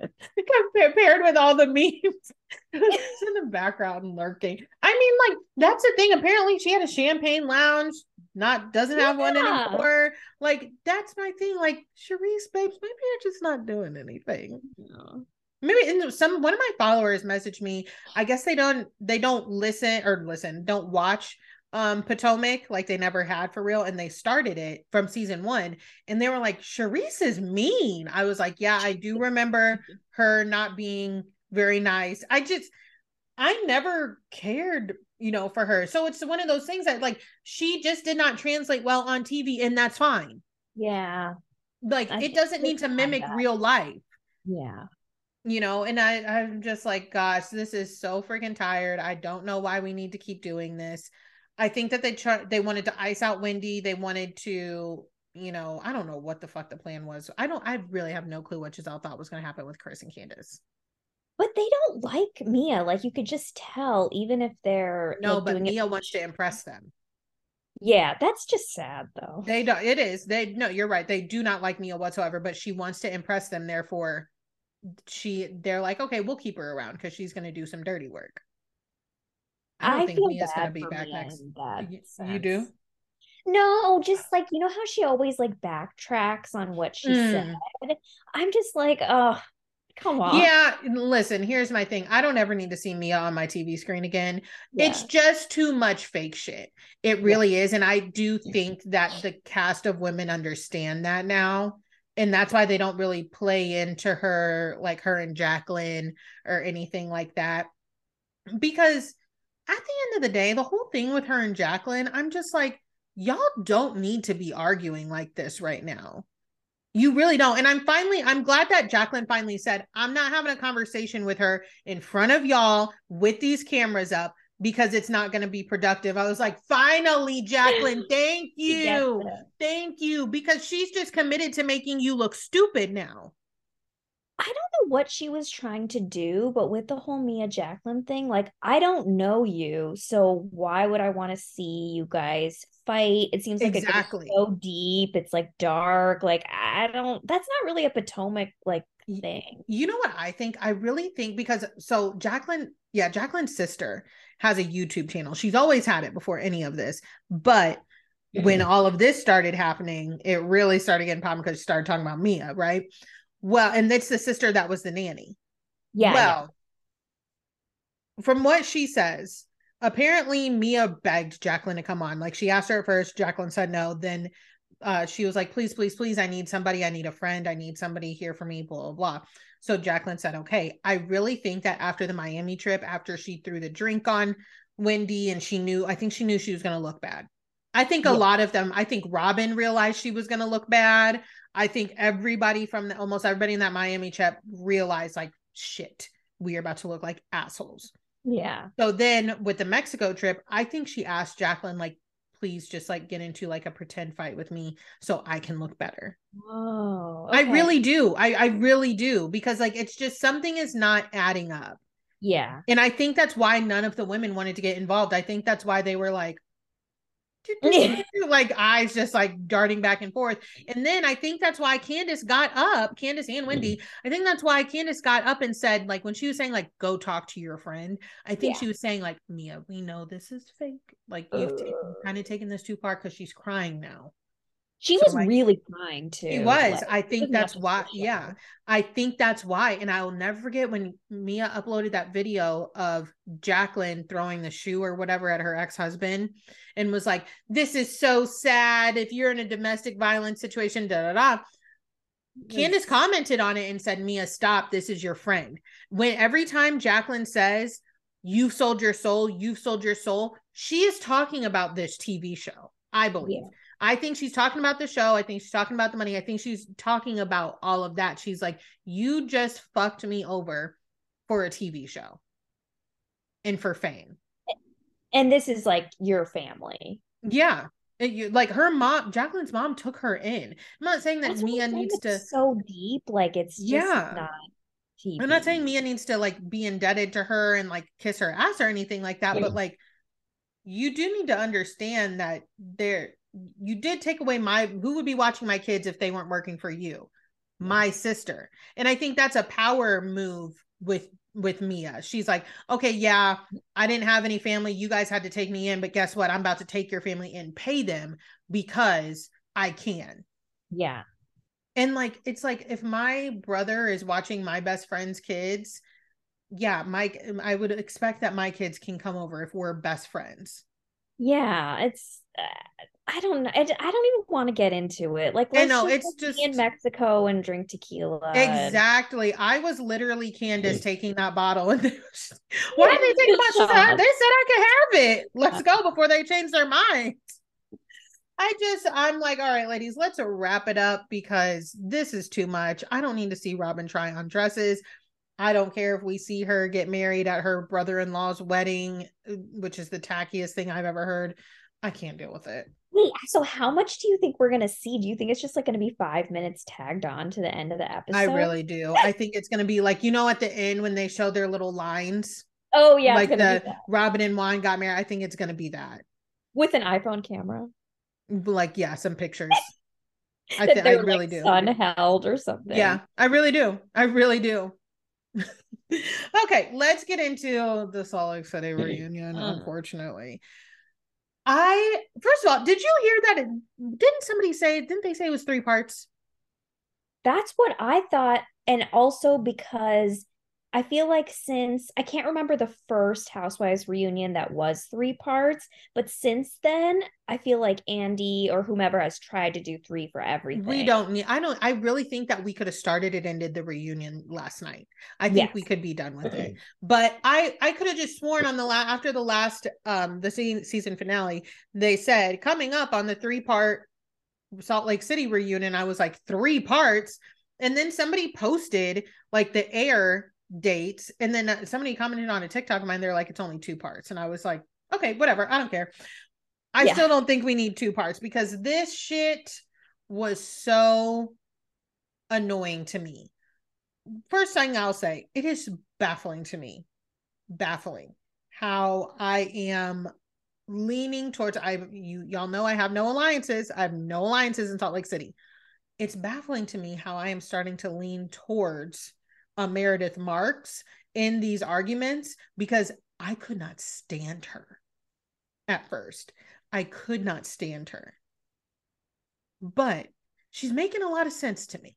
compared with all the memes *laughs* it's in the background and lurking i mean like that's the thing apparently she had a champagne lounge not doesn't have yeah. one anymore. Like that's my thing. Like Charrisse, babes, maybe you're just not doing anything. No. Maybe in some one of my followers messaged me. I guess they don't they don't listen or listen, don't watch um Potomac like they never had for real and they started it from season 1 and they were like Charrisse is mean. I was like, "Yeah, I do remember her not being very nice." I just I never cared you know, for her. So it's one of those things that like she just did not translate well on TV and that's fine. Yeah. Like I it doesn't need to mimic real life. Yeah. You know, and I I'm just like gosh, this is so freaking tired. I don't know why we need to keep doing this. I think that they try they wanted to ice out Wendy. They wanted to, you know, I don't know what the fuck the plan was. I don't I really have no clue what Gizelle thought was gonna happen with Chris and Candiace. but they don't like Mia. Like you could just tell, even if they're no, like, but Mia it- wants to impress them. Yeah, that's just sad though. They don't. It is. They no, you're right. They do not like Mia whatsoever. But she wants to impress them. Therefore, she they're like, okay, we'll keep her around because she's going to do some dirty work. I don't I think Mia's to be back next. You, you, do? No, just like you know how she always like backtracks on what she mm. said. I'm just like, oh, Come on. Yeah, listen, here's my thing. I don't ever need to see Mia on my TV screen again. Yeah. It's just too much fake shit. It really yeah. is. And I do think that the cast of women understand that now. And that's why they don't really play into her, like her and Jacqueline or anything like that. Because at the end of the day, the whole thing with her and Jacqueline, I'm just like, y'all don't need to be arguing like this right now. You really don't. And I'm finally, I'm glad that Jacqueline finally said, I'm not having a conversation with her in front of y'all with these cameras up because it's not going to be productive. I was like, finally, Jacqueline, *laughs* thank you. Thank you. Because she's just committed to making you look stupid now. I don't know what she was trying to do, but with the whole Mia Jacqueline thing, like I don't know you, so why would I want to see you guys fight? It seems like exactly so deep. It's like dark. Like I don't. That's not really a Potomac like thing. You know what I think? I really think because so Jacqueline, yeah, Jacqueline's sister has a YouTube channel. She's always had it before any of this, but when mm-hmm. all of this started happening, it really started getting problem because she started talking about Mia, right? Well, and it's the sister that was the nanny. Yeah. Well, yeah. from what she says, apparently Mia begged Jacqueline to come on. Like she asked her at first, Jacqueline said no. Then uh, she was like, please, please, please, I need somebody. I need a friend. I need somebody here for me, blah, blah, blah. So Jacqueline said, okay. I really think that after the Miami trip, after she threw the drink on Wendy and she knew, I think she knew she was going to look bad. I think a yeah. lot of them, I think Robyn realized she was going to look bad. I think everybody from the, almost everybody in that Miami trip realized like shit, we are about to look like assholes. Yeah. So then with the Mexico trip, I think she asked Jacqueline like please just like get into like a pretend fight with me so I can look better. Oh. Okay. I really do. I I really do because like it's just something is not adding up. Yeah. And I think that's why none of the women wanted to get involved. I think that's why they were like *laughs* *laughs* like eyes just like darting back and forth. And then I think that's why Candiace got up, Candiace and Wendy. I think that's why Candiace got up and said, like, when she was saying, like, go talk to your friend, I think yeah. she was saying, like, Mia, we know this is fake. Like, you've uh, kind of taken this too far because she's crying now. She so was like, really kind too. She was. Like, I think that's why. Yeah. I think that's why. And I will never forget when Mia uploaded that video of Jacqueline throwing the shoe or whatever at her ex husband and was like, this is so sad. If you're in a domestic violence situation, da da da. Candiace commented on it and said, Mia, stop. This is your friend. When every time Jacqueline says, You've sold your soul, you've sold your soul, she is talking about this TV show, I believe. Yeah I think she's talking about the show. I think she's talking about the money. I think she's talking about all of that. She's like, you just fucked me over for a TV show and for fame. And this is like your family. Yeah. It, you, like her mom, Jacqueline's mom took her in. I'm not saying that That's Mia needs to so deep. Like it's yeah. not TV. I'm not saying Mia needs to like be indebted to her and like kiss her ass or anything like that, yeah. but like you do need to understand that there you did take away my who would be watching my kids if they weren't working for you? My sister. And i think that's a power move with with mia. She's like okay yeah i didn't have any family. You guys had to take me in but guess what? I'm about to take your family and pay them because i can. Yeah. And like it's like if my brother is watching my best friend's kids yeah mike i would expect that my kids can come over if we're best friends yeah it's uh, I don't know. I, I don't even want to get into it. Like, I know it's just in Mexico and drink tequila. Exactly. I was literally Candiace taking that bottle, and *laughs* *laughs* what did they think about that? They said I could have it. Let's go before they change their minds. *laughs* I just, I'm like, all right, ladies, let's wrap it up because this is too much. I don't need to see Robyn try on dresses. I don't care if we see her get married at her brother in law's wedding, uh, which is the tackiest thing I've ever heard. I can't deal with it. Wait, so how much do you think we're gonna see? Do you think it's just like gonna be five minutes tagged on to the end of the episode? I really do. I think it's gonna be like you know at the end when they show their little lines. Oh yeah, like the Robyn and Juan got married. I think it's gonna be that with an iPhone camera. Like yeah, some pictures. *laughs* I, th- I really like do. Son held or something. Yeah, I really do. I really do. *laughs* okay, let's get into the Salt Lake City reunion. Uh. unfortunately, I first of all, did you hear that? It, didn't somebody say? Didn't they say it was three parts? That's what I thought, and also because I feel like since I can't remember the first Housewives reunion that was three parts, but since then, I feel like Andy or whomever has tried to do three for everything. We don't need, I don't, I really think that we could have started it and did the reunion last night. I think yes. we could be done with it. *clears throat* But I, I could have just sworn on the last, after the last, um, the season finale, they said coming up on the three part Salt Lake City reunion, I was like, three parts. And then somebody posted like the air dates and then uh, somebody commented on a tiktok of mine they're like it's only two parts and i was like okay whatever i don't care i yeah. still don't think we need two parts because this shit was so annoying to me first thing I'll say, it is baffling to me, baffling how I am leaning towards I you y'all know I have no alliances. I have no alliances in Salt Lake City. It's baffling to me how I am starting to lean towards a Meredith Marks in these arguments because I could not stand her at first. I could not stand her. But she's making a lot of sense to me.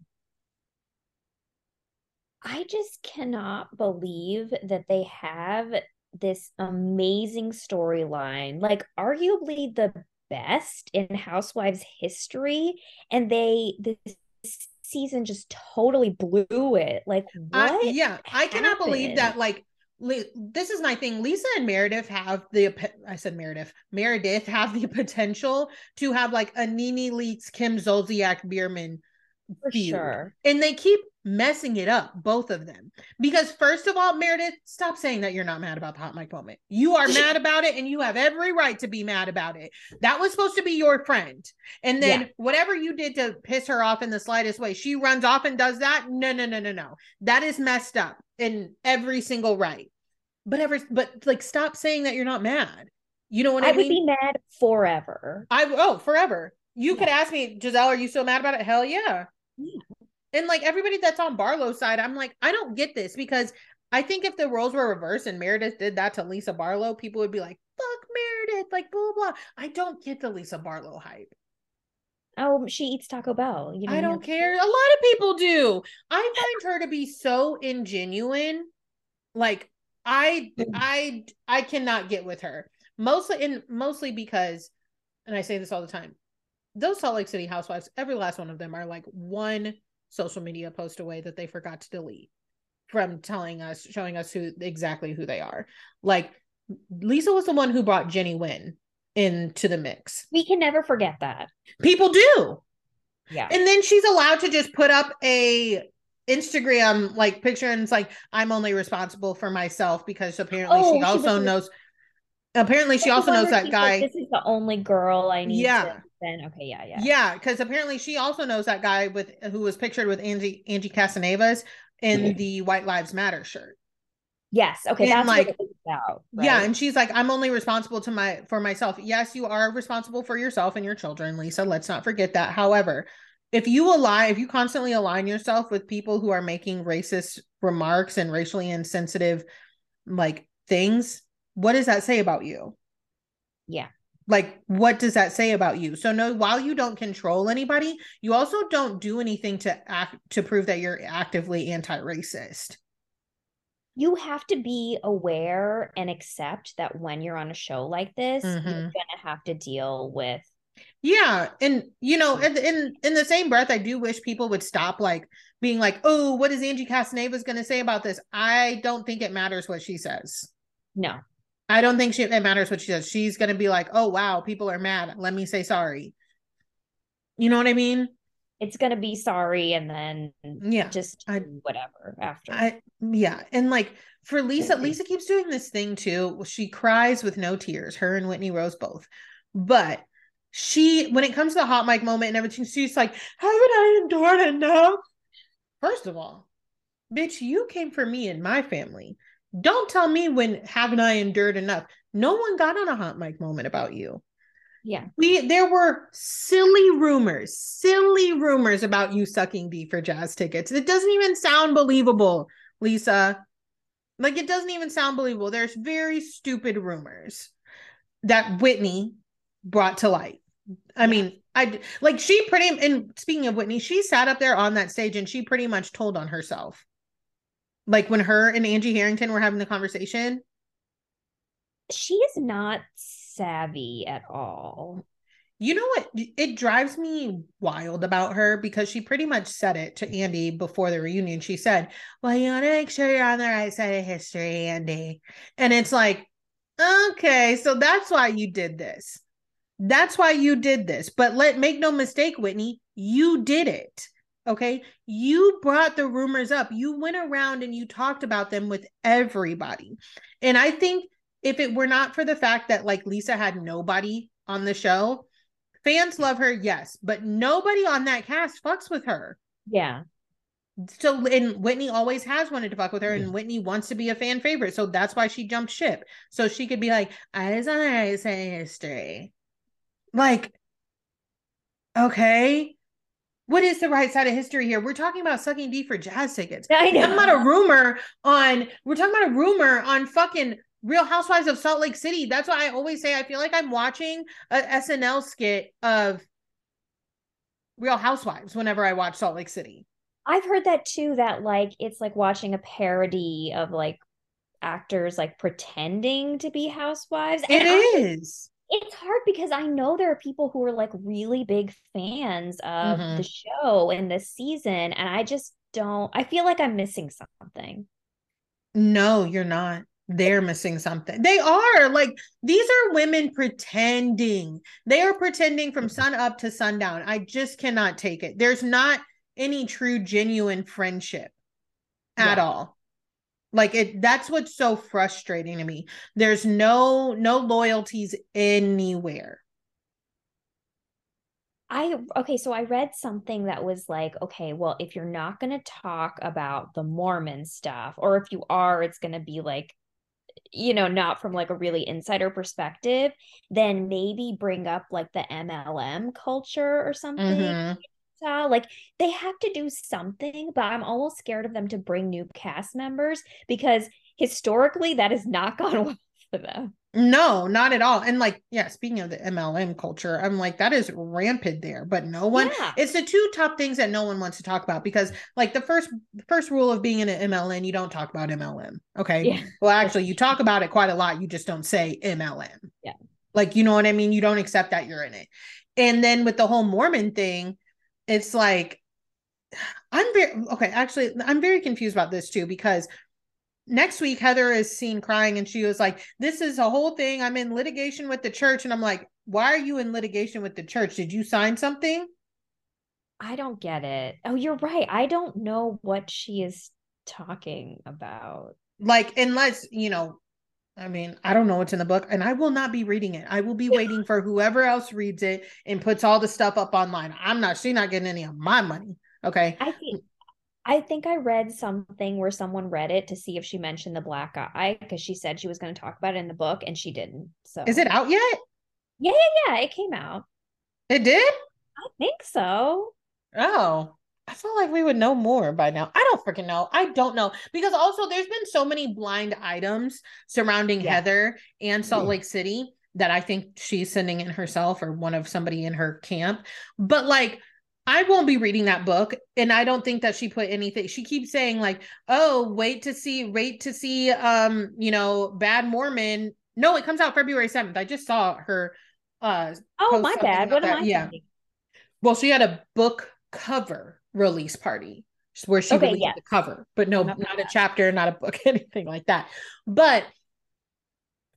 I just cannot believe that they have this amazing storyline, like arguably the best in Housewives history, and they this season just totally blew it. Like what? Uh, yeah, I cannot believe that. Like this is my thing. Lisa and Meredith have the I said Meredith. Meredith have the *laughs* potential to have like a NeNe Leakes, Kim Zolciak, Biermann for feud. sure. And they keep messing it up, both of them. Because first of all, Meredith, stop saying that you're not mad about the hot mic moment. You are *laughs* mad about it, and you have every right to be mad about it. That was supposed to be your friend. And then yeah. whatever you did to piss her off in the slightest way, she runs off and does that. No, no, no, no, no. That is messed up in every single right. But ever, but like, stop saying that you're not mad. You know what I, mean? I mean? would be mad forever. I oh forever. You yeah. could ask me, Giselle, are you still mad about it? Hell yeah. Yeah. And like everybody that's on Barlow's side, I'm like, I don't get this because I think if the roles were reversed and Meredith did that to Lisa Barlow, people would be like, fuck Meredith, like blah, blah, blah. I don't get the Lisa Barlow hype. Oh, she eats Taco Bell. You know, I don't care. A lot of people do. I find her to be so ingenuine. Like I mm. I I cannot get with her. Mostly and mostly because, and I say this all the time, those Salt Lake City housewives, every last one of them are like one social media post away that they forgot to delete from telling us, showing us who exactly who they are. Like Lisa was the one who brought Jenny Wynn into the mix. We can never forget that. People do. Yeah. And then she's allowed to just put up a Instagram like picture and it's like I'm only responsible for myself because apparently oh, she also she knows apparently she also knows that guy. Like, this is the only girl I need yeah. to then okay, yeah, yeah. Yeah, because apparently she also knows that guy with who was pictured with Angie Angie Katsanevas in mm-hmm. the White Lives Matter shirt. Yes. Okay. And that's like, about, right? yeah. And she's like, I'm only responsible to my for myself. Yes, you are responsible for yourself and your children, Lisa. Let's not forget that. However, if you align, if you constantly align yourself with people who are making racist remarks and racially insensitive like things, what does that say about you? Yeah. Like what does that say about you? So no while you don't control anybody you also don't do anything to act to prove that you're actively anti-racist. You have to be aware and accept that when you're on a show like this mm-hmm. you're gonna have to deal with yeah and you know in, in in the same breath i do wish people would stop like being like oh what is angie katsanevas going to say about this? I don't think it matters what she says. No I don't think she, it matters what she says. She's going to be like, oh, wow, people are mad. Let me say sorry. You know what I mean? It's going to be sorry and then yeah, just I, whatever after. I, yeah. And like for Lisa, Lisa keeps doing this thing too. She cries with no tears, her and Whitney Rose both. But she, when it comes to the hot mic moment and everything, she's like, haven't I endured enough? First of all, bitch, you came for me and my family. Don't tell me when haven't I endured enough. No one got on a hot mic moment about you. Yeah. We there were silly rumors, silly rumors about you sucking D for jazz tickets. It doesn't even sound believable, Lisa. Like it doesn't even sound believable. There's very stupid rumors that Whitney brought to light. I mean, I like she pretty and speaking of Whitney, she sat up there on that stage and she pretty much told on herself like when her and Angie Harrington were having the conversation? She is not savvy at all. You know what? It drives me wild about her because she pretty much said it to Andy before the reunion. She said, Well, you want to make sure you're on the right side of history, Andy. And it's like, okay, so that's why you did this. That's why you did this. But let make no mistake, Whitney, you did it. Okay. You brought the rumors up. You went around and you talked about them with everybody. And I think if it were not for the fact that like Lisa had nobody on the show, fans love her, yes, but nobody on that cast fucks with her. Yeah. so and Whitney always has wanted to fuck with her, and Whitney wants to be a fan favorite, so that's why she jumped ship. So she could be like, "Eyes on eyes history," like, okay, what is the right side of history here? We're talking about sucking D for jazz tickets. I know. We're talking about a rumor on. We're talking about a rumor on fucking Real Housewives of Salt Lake City. That's why I always say I feel like I'm watching a SNL skit of Real Housewives whenever I watch Salt Lake City. I've heard that too, that like it's like watching a parody of like actors like pretending to be housewives. It and is. It's hard because I know there are people who are like really big fans of mm-hmm. the show and this season, and I just don't I feel like I'm missing something. No, you're not they're missing something. They are like these are women pretending. They are pretending from sun up to sundown. I just cannot take it. There's not any true genuine friendship at yeah. all. Like it that's what's so frustrating to me. There's no no loyalties anywhere. I okay, so I read something that was like, okay, well, if you're not going to talk about the Mormon stuff, or if you are, it's going to be like you know, not from like a really insider perspective, then maybe bring up like the MLM culture or something. Mm-hmm. Like they have to do something, but I'm almost scared of them to bring new cast members because historically that has not *laughs* gone well for them. No, not at all. And like, yeah, speaking of the MLM culture, I'm like, that is rampant there, but no one, yeah. it's the two top things that no one wants to talk about because like the first, first rule of being in an MLM, you don't talk about MLM. Okay. Yeah. Well, actually you talk about it quite a lot. You just don't say MLM. Yeah. Like, you know what I mean? You don't accept that you're in it. And then with the whole Mormon thing, it's like, I'm very, okay, actually, I'm very confused about this too because next week heather is seen crying and she was like this is a whole thing. I'm in litigation with the church. And i'm like why are you in litigation with the church? Did you sign something? I don't get it. Oh you're right. I don't know what she is talking about. Like unless you know i mean i don't know what's in the book and i will not be reading it i will be waiting for whoever else reads it and puts all the stuff up online i'm not she's not getting any of my money okay i think I think I read something where someone read it to see if she mentioned the black eye because she said she was going to talk about it in the book and she didn't. So is it out yet? Yeah, yeah, yeah. It came out. It did? I think so. Oh. I feel like we would know more by now. I don't freaking know. I don't know. Because also there's been so many blind items surrounding yeah. Heather and Salt Lake City that I think she's sending in herself or one of somebody in her camp. But like I won't be reading that book. And I don't think that she put anything. She keeps saying, like, oh, wait to see, wait to see um, you know, Bad Mormon. No, it comes out February 7th. I just saw her uh Oh my bad. What that. am I yeah. Thinking? Well, she had a book cover release party where she okay, released yes. the cover, but no, not, not a chapter, not a book, *laughs* anything like that. But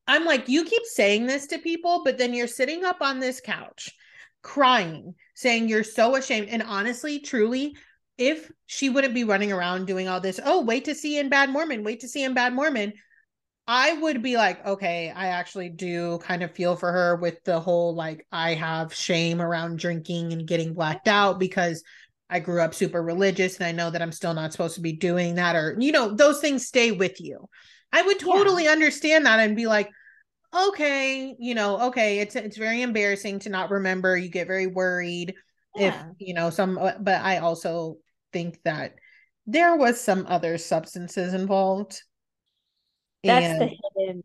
I'm like, you keep saying this to people, but then you're sitting up on this couch crying, saying you're so ashamed. And honestly, truly, if she wouldn't be running around doing all this, oh, wait to see in Bad Mormon, wait to see in Bad Mormon, I would be like, okay, I actually do kind of feel for her with the whole like, I have shame around drinking and getting blacked out because I grew up super religious and I know that I'm still not supposed to be doing that, or, you know, those things stay with you. I would totally yeah. understand that and be like, okay, you know, okay, it's it's very embarrassing to not remember. You get very worried yeah. if, you know, some uh, but I also think that there was some other substances involved. That's and the hidden,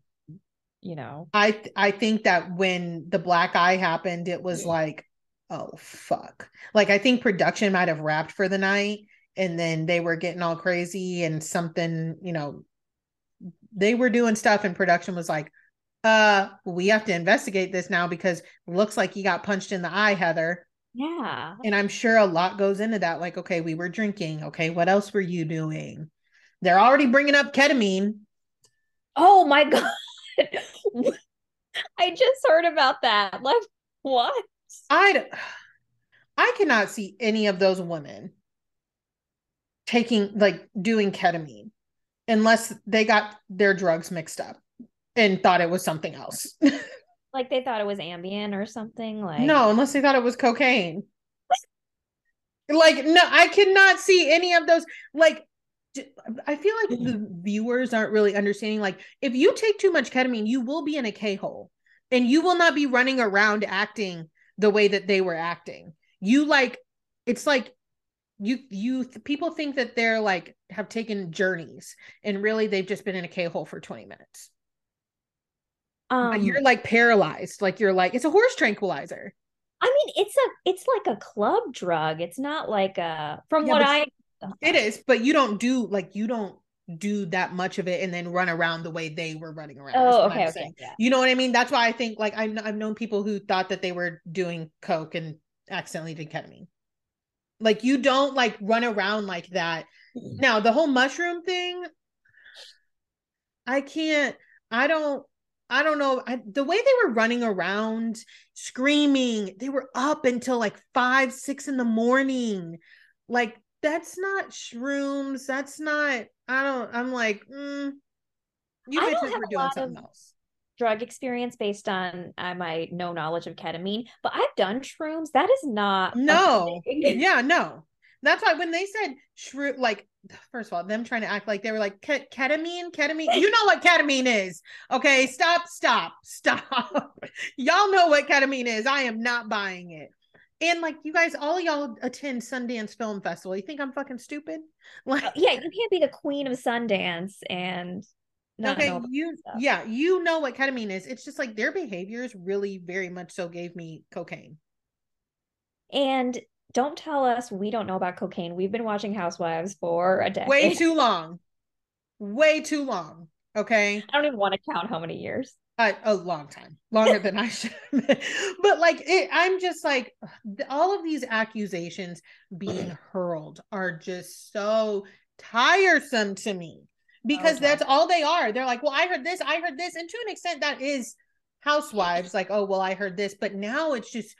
you know. I I think that when the black eye happened, it was yeah. like, oh fuck. Like I think production might have wrapped for the night and then they were getting all crazy and something, you know, they were doing stuff and production was like, uh we have to investigate this now because looks like you got punched in the eye heather. Yeah. And i'm sure a lot goes into that like okay we were drinking. Okay what else were you doing? They're already bringing up ketamine. Oh my *laughs* god. I just heard about that. Like what i do i cannot see any of those women taking like doing ketamine unless they got their drugs mixed up and thought it was something else. *laughs* like they thought it was Ambien or something. Like no, unless they thought it was cocaine. Like, no, I cannot see any of those. Like, I feel like the viewers aren't really understanding. Like, if you take too much ketamine, you will be in a K hole and you will not be running around acting the way that they were acting. You like, it's like you, you, people think that they're like, have taken journeys and really they've just been in a K hole for 20 minutes. Um, but you're like paralyzed. Like, you're like, it's a horse tranquilizer. I mean, it's a it's like a club drug. It's not like a from yeah, what I it is, but you don't do like you don't do that much of it and then run around the way they were running around. Oh, okay, okay. Yeah. You know what I mean? That's why I think like I've, I've known people who thought that they were doing coke and accidentally did ketamine. Like you don't like run around like that. Mm. Now the whole mushroom thing, I can't. I don't. I don't know. I, the way they were running around, screaming, they were up until like five, six in the morning. Like, that's not shrooms. That's not, I don't, I'm like, mm, you doing something else. Drug experience based on uh, my no knowledge of ketamine, but I've done shrooms. That is not no, *laughs* yeah, no. That's why when they said shroom, like first of all, them trying to act like they were like ketamine, ketamine. You know what ketamine is. Okay, stop, stop, stop. *laughs* y'all know what ketamine is. I am not buying it. And like you guys, all y'all attend Sundance Film Festival. You think I'm fucking stupid? *laughs* Like, uh, yeah, you can't be the queen of Sundance and not. okay, you yeah, you know what ketamine is. It's just like their behaviors really very much so gave me cocaine. And don't tell us we don't know about cocaine. We've been watching Housewives for a decade. Way too long. Way too long. Okay. I don't even want to count how many years. Uh, a long time, longer than I should. *laughs* but like, it, I'm just like, all of these accusations being *clears throat* hurled are just so tiresome to me because okay. that's all they are. They're like, well, I heard this, I heard this, and to an extent, that is housewives. Like, oh, well, I heard this, but now it's just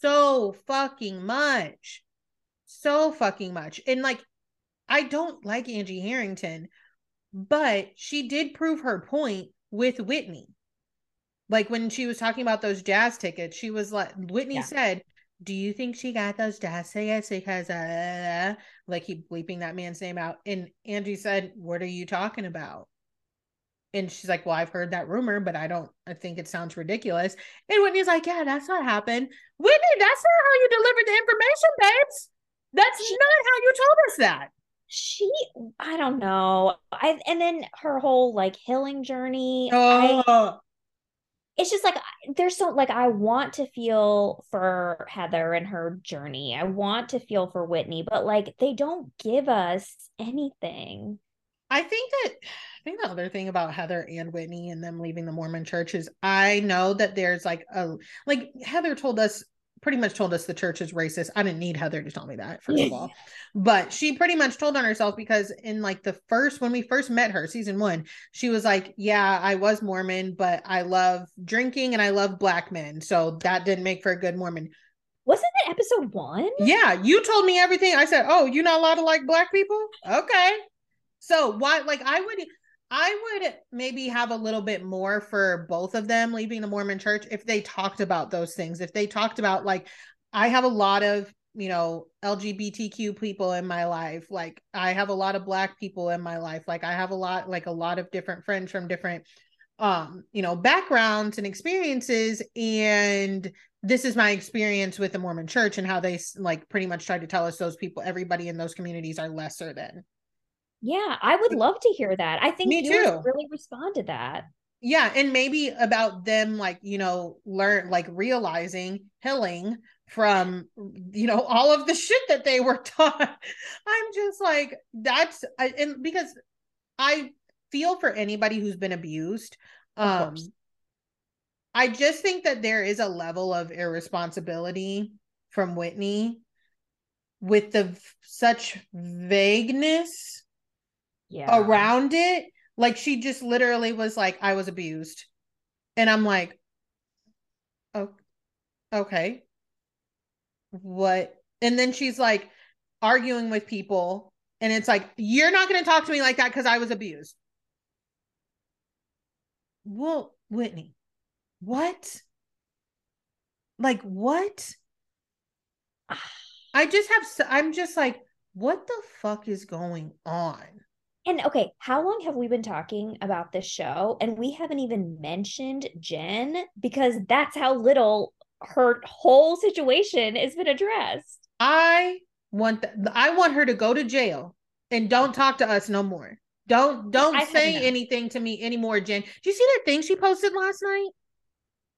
so fucking much. So fucking much. And like, I don't like Angie Harrington, but she did prove her point with Whitney. Like when she was talking about those jazz tickets, she was like, Whitney yeah. said, Do you think she got those jazz tickets because, uh, like, keep bleeping that man's name out? And Angie said, What are you talking about? And she's like, Well, I've heard that rumor, but I don't, I think it sounds ridiculous. And Whitney's like, Yeah, that's what happened. Whitney, that's not how you delivered the information, babes. That's she, not how you told us that. She, I don't know. I, and then her whole like healing journey. Oh. I, it's just like there's so like I want to feel for Heather and her journey. I want to feel for Whitney, but like they don't give us anything. I think that I think the other thing about Heather and Whitney and them leaving the Mormon church is I know that there's like a like Heather told us pretty much told us the church is racist. I didn't need Heather to tell me that, first of all. But she pretty much told on herself because in like the first when we first met her, season one, she was like, Yeah, I was Mormon, but I love drinking and I love black men. So that didn't make for a good Mormon. Wasn't it episode one? Yeah, you told me everything. I said, Oh, you're not allowed to like black people? Okay. So why like I would I would maybe have a little bit more for both of them leaving the Mormon church if they talked about those things. If they talked about like I have a lot of, you know, LGBTQ people in my life. Like I have a lot of black people in my life. Like I have a lot like a lot of different friends from different um, you know, backgrounds and experiences and this is my experience with the Mormon church and how they like pretty much try to tell us those people everybody in those communities are lesser than yeah, I would love to hear that. I think Me too. really respond to that. Yeah, and maybe about them like, you know, learn like realizing healing from you know all of the shit that they were *laughs* taught. I'm just like that's I, and because I feel for anybody who's been abused. Um I just think that there is a level of irresponsibility from Whitney with the such vagueness yeah. around it. Like she just literally was like, I was abused. And I'm like, oh, okay. What? And then she's like arguing with people. And it's like, you're not going to talk to me like that because I was abused. Well, Whitney, what? Like, what? *sighs* I just have I'm just like what the fuck is going on? And okay, how long have we been talking about this show? And we haven't even mentioned Jen because that's how little her whole situation has been addressed. I want th- I want her to go to jail and don't talk to us no more. Don't don't I say anything to me anymore, Jen. Did you see that thing she posted last night?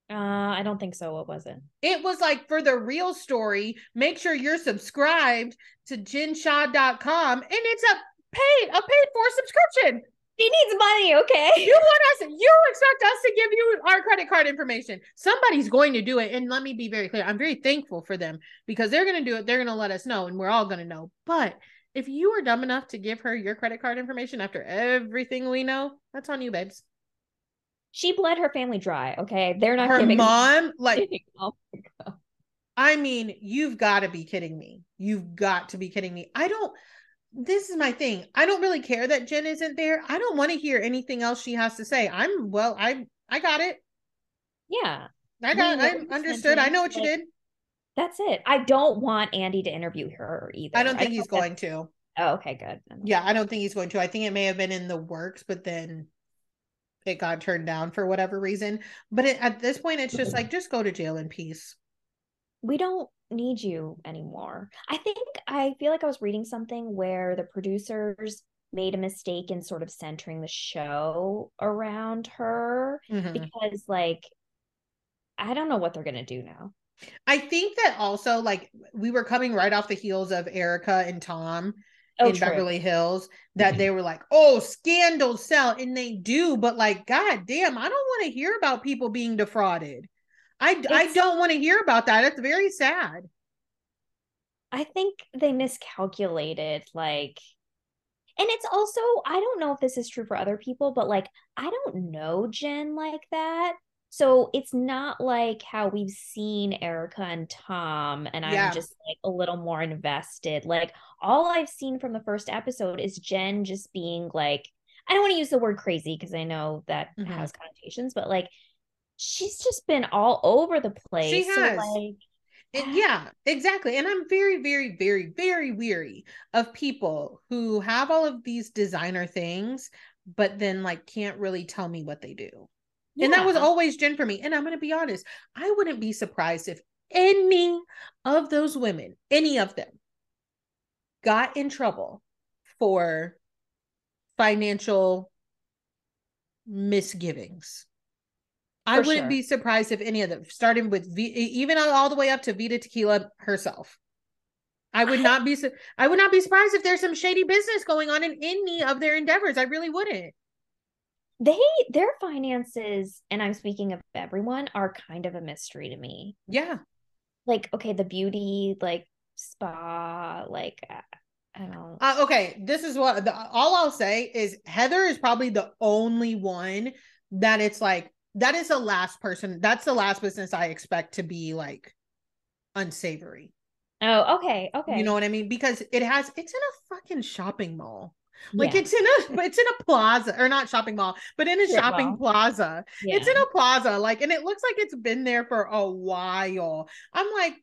Uh, I don't think so. What was it? It was like for the real story, make sure you're subscribed to jenshaw.com and it's a paid a paid for subscription. She needs money, okay? You want us, you expect us to give you our credit card information. Somebody's going to do it. And let me be very clear. I'm very thankful for them because they're going to do it. They're going to let us know and we're all going to know. But if you are dumb enough to give her your credit card information after everything we know, that's on you, babes. She bled her family dry. Okay. They're not her mom, *laughs* like, oh I mean, you've got to be kidding me. You've got to be kidding me. I don't this is my thing. I don't really care that Jen isn't there. I don't want to hear anything else she has to say. I'm well, I I got it. Yeah. I got I understood. I know what you did. That's it. I don't want Andy to interview her either. I don't think I he's going to. Oh, okay, good. Yeah, I don't think he's going to. I think it may have been in the works, but then it got turned down for whatever reason. But it, at this point, it's just mm-hmm. like just go to jail in peace. We don't need you anymore. I think I feel like I was reading something where the producers made a mistake in sort of centering the show around her mm-hmm. because like I don't know what they're going to do now. I think that also like we were coming right off the heels of Erika and Tom oh, in true. Beverly Hills that mm-hmm. they were like, "Oh, scandals sell," and they do, but like, god damn, I don't want to hear about people being defrauded. I it's, I don't want to hear about that. It's very sad. I think they miscalculated like and it's also I don't know if this is true for other people, but like I don't know Jen like that. So it's not like how we've seen Erika and Tom, and I'm just like a little more invested. Like all I've seen from the first episode is Jen just being like, I don't want to use the word crazy because I know that mm-hmm. has connotations, but like she's just been all over the place. She has. So like and *sighs* yeah, exactly. And I'm very, very, very, very weary of people who have all of these designer things, but then like can't really tell me what they do. Yeah. And that was always Jen for me. And I'm going to be honest, I wouldn't be surprised if any of those women, any of them, got in trouble for financial misgivings. I wouldn't sure. be surprised if any of them, starting with v, even all the way up to Vida Tequila herself. I would not be I would not be surprised if there's some shady business going on in any of their endeavors. I really wouldn't. They their finances, and I'm speaking of everyone, are kind of a mystery to me. Yeah. Like, okay, the beauty, like spa, like I don't uh, okay, this is what the, all I'll say is Heather is probably the only one that it's like that is the last person. That's the last business I expect to be like unsavory. Oh, okay, okay. You know what I mean? Because it has it's in a fucking shopping mall. Like yeah. it's in a *laughs* it's in a plaza or not shopping mall, but in a Strip shopping mall. plaza. Yeah. It's in a plaza, like, and it looks like it's been there for a while. I'm like,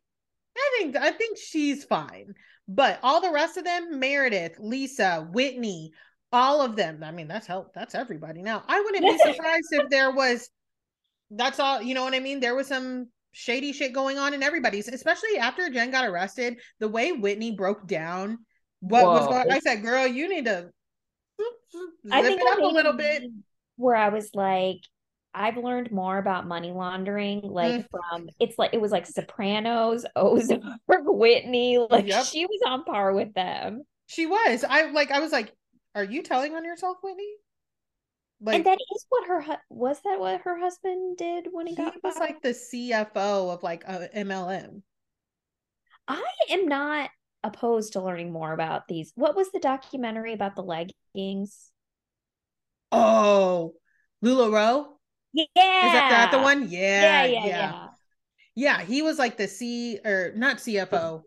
I think I think she's fine. But all the rest of them, Meredith, Lisa, Whitney, all of them. I mean, that's help. That's everybody. Now, I wouldn't be *laughs* surprised if there was that's all you know what i mean there was some shady shit going on in everybody's especially after jen got arrested the way whitney broke down what Whoa. was going i said girl you need to I think it up a little bit where i was like I've learned more about money laundering, like mm. from it's like it was like Sopranos, *laughs* Ozark, Whitney. Like yep. she was on par with them. She was. I like. I was like, "Are you telling on yourself, Whitney?" Like, and that is what her was that what her husband did when he, he got was like the CFO of like a MLM. I am not opposed to learning more about these. What was the documentary about the leggings? Oh, LuLaRoe. Yeah, is that, that the one? Yeah, yeah, yeah, yeah. Yeah, he was like the C or not CFO,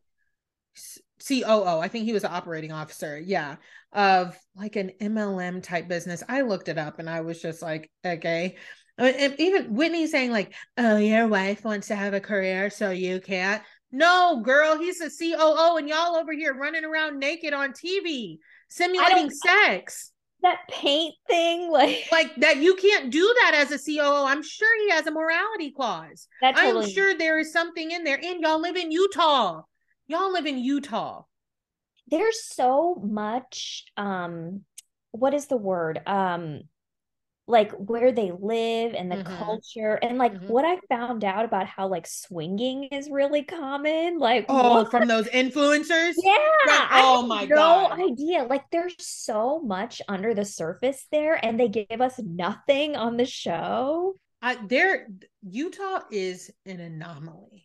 COO. I think he was an operating officer. Yeah. Of like an MLM type business. I looked it up and I was just like, okay. Uh, I mean, even Whitney saying like, "Oh, your wife wants to have a career, so you can't." No, girl, he's a COO, and y'all over here running around naked on TV, simulating sex. That paint thing, *laughs* like like that, you can't do that as a COO. I'm sure he has a morality clause. Totally... I'm sure there is something in there. And y'all live in Utah. Y'all live in Utah. There's so much. Um, what is the word? Um, like where they live and the mm-hmm. culture and like mm-hmm. what i found out about how like swinging is really common like oh what? from those influencers yeah from, oh my no god no idea like there's so much under the surface there and they give us nothing on the show I, there utah is an anomaly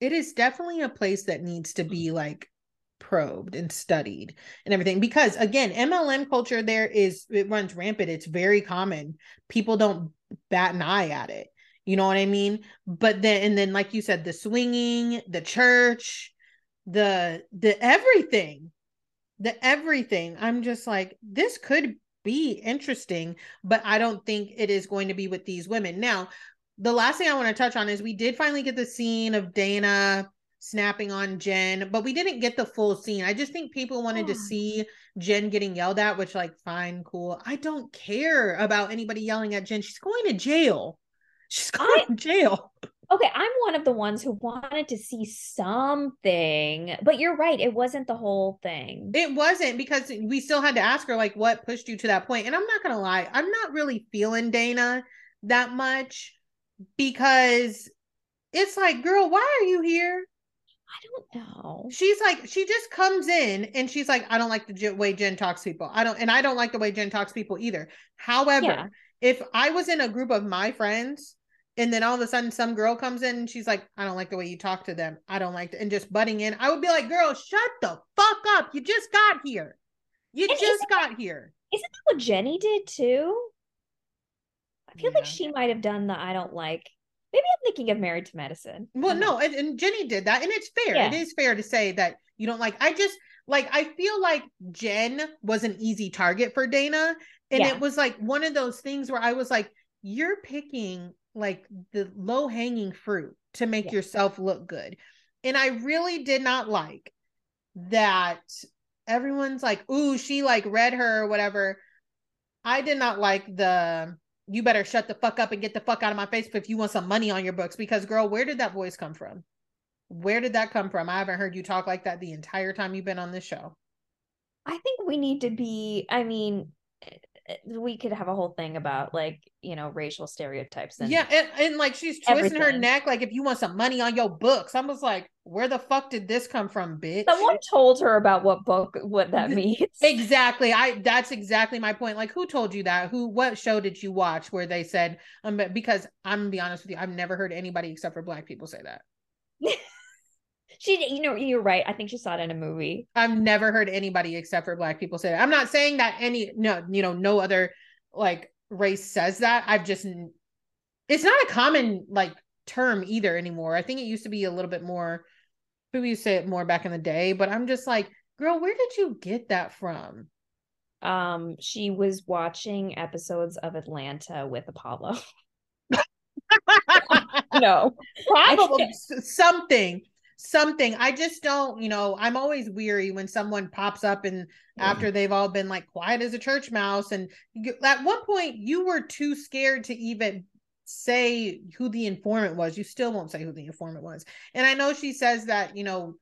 it is definitely a place that needs to be like probed and studied and everything because again mlm culture there is it runs rampant. It's very common. People don't bat an eye at it. You know what i mean? But then and then like you said the swinging the church the the everything the everything. I'm just like this could be interesting but i don't think it is going to be with these women. Now the last thing i want to touch on is we did finally get the scene of danna snapping on Jen, but we didn't get the full scene. I just think people wanted yeah. to oh. see Jen getting yelled at, which like fine, cool. I don't care about anybody yelling at Jen. She's going to jail. She's going I, to jail. Okay, I'm one of the ones who wanted to see something, but you're right, it wasn't the whole thing. It wasn't because we still had to ask her like what pushed you to that point. And I'm not going to lie, I'm not really feeling Danna that much because it's like, girl, why are you here? I don't know. She's like, she just comes in and she's like, I don't like the way Jen talks to people. I don't, and I don't like the way Jen talks to people either. However, yeah. if I was in a group of my friends and then all of a sudden some girl comes in and she's like, I don't like the way you talk to them. I don't like, and just butting in, I would be like, girl, shut the fuck up. You just got here. You and just got here. Isn't that what Jenny did too? I feel yeah. like she might have done the I don't like Maybe I'm thinking of Married to Medicine. Well, uh-huh. no, and, and, Jenny did that, and it's fair. Yeah. It is fair to say that you don't like. I just like. I feel like Jen was an easy target for Danna, and yeah. it was like one of those things where I was like, "You're picking like the low hanging fruit to make yeah. yourself look good," and I really did not like that. Everyone's like, "Ooh, she like read her or whatever." I did not like the you better shut the fuck up and get the fuck out of my face if you want some money on your books. Because, girl, where did that voice come from? Where did that come from? I haven't heard you talk like that the entire time you've been on this show. I think we need to be, I mean, we could have a whole thing about like you know racial stereotypes and yeah and, and like she's twisting everything. her neck like if you want some money on your books. I was like where the fuck did this come from bitch? Someone told her about what book what that means. exactly. I that's exactly my point. Like who told you that? Who what show did you watch where they said um because i'm gonna be honest with you i've never heard anybody except for black people say that she you know you're right. I think she saw it in a movie. I've never heard anybody except for black people say that. I'm not saying that any no you know no other like race says that. I've just it's not a common like term either anymore. I think it used to be a little bit more people used to say it more back in the day but i'm just like girl where did you get that from? Um she was watching episodes of atlanta with apollo. *laughs* *laughs* No. Probably something something. I just don't you know i'm always weary when someone pops up and after they've all been like quiet as a church mouse and you, at one point you were too scared to even say who the informant was. You still won't say who the informant was. And i know she says that you know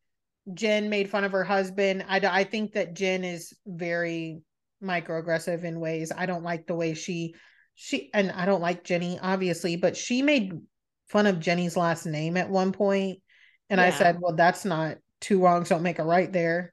jen made fun of her husband. I, I think that jen is very microaggressive in ways. I don't like the way she she and i don't like jenny obviously but she made fun of jenny's last name at one point and yeah. I said, well, that's not two wrongs don't make a right there.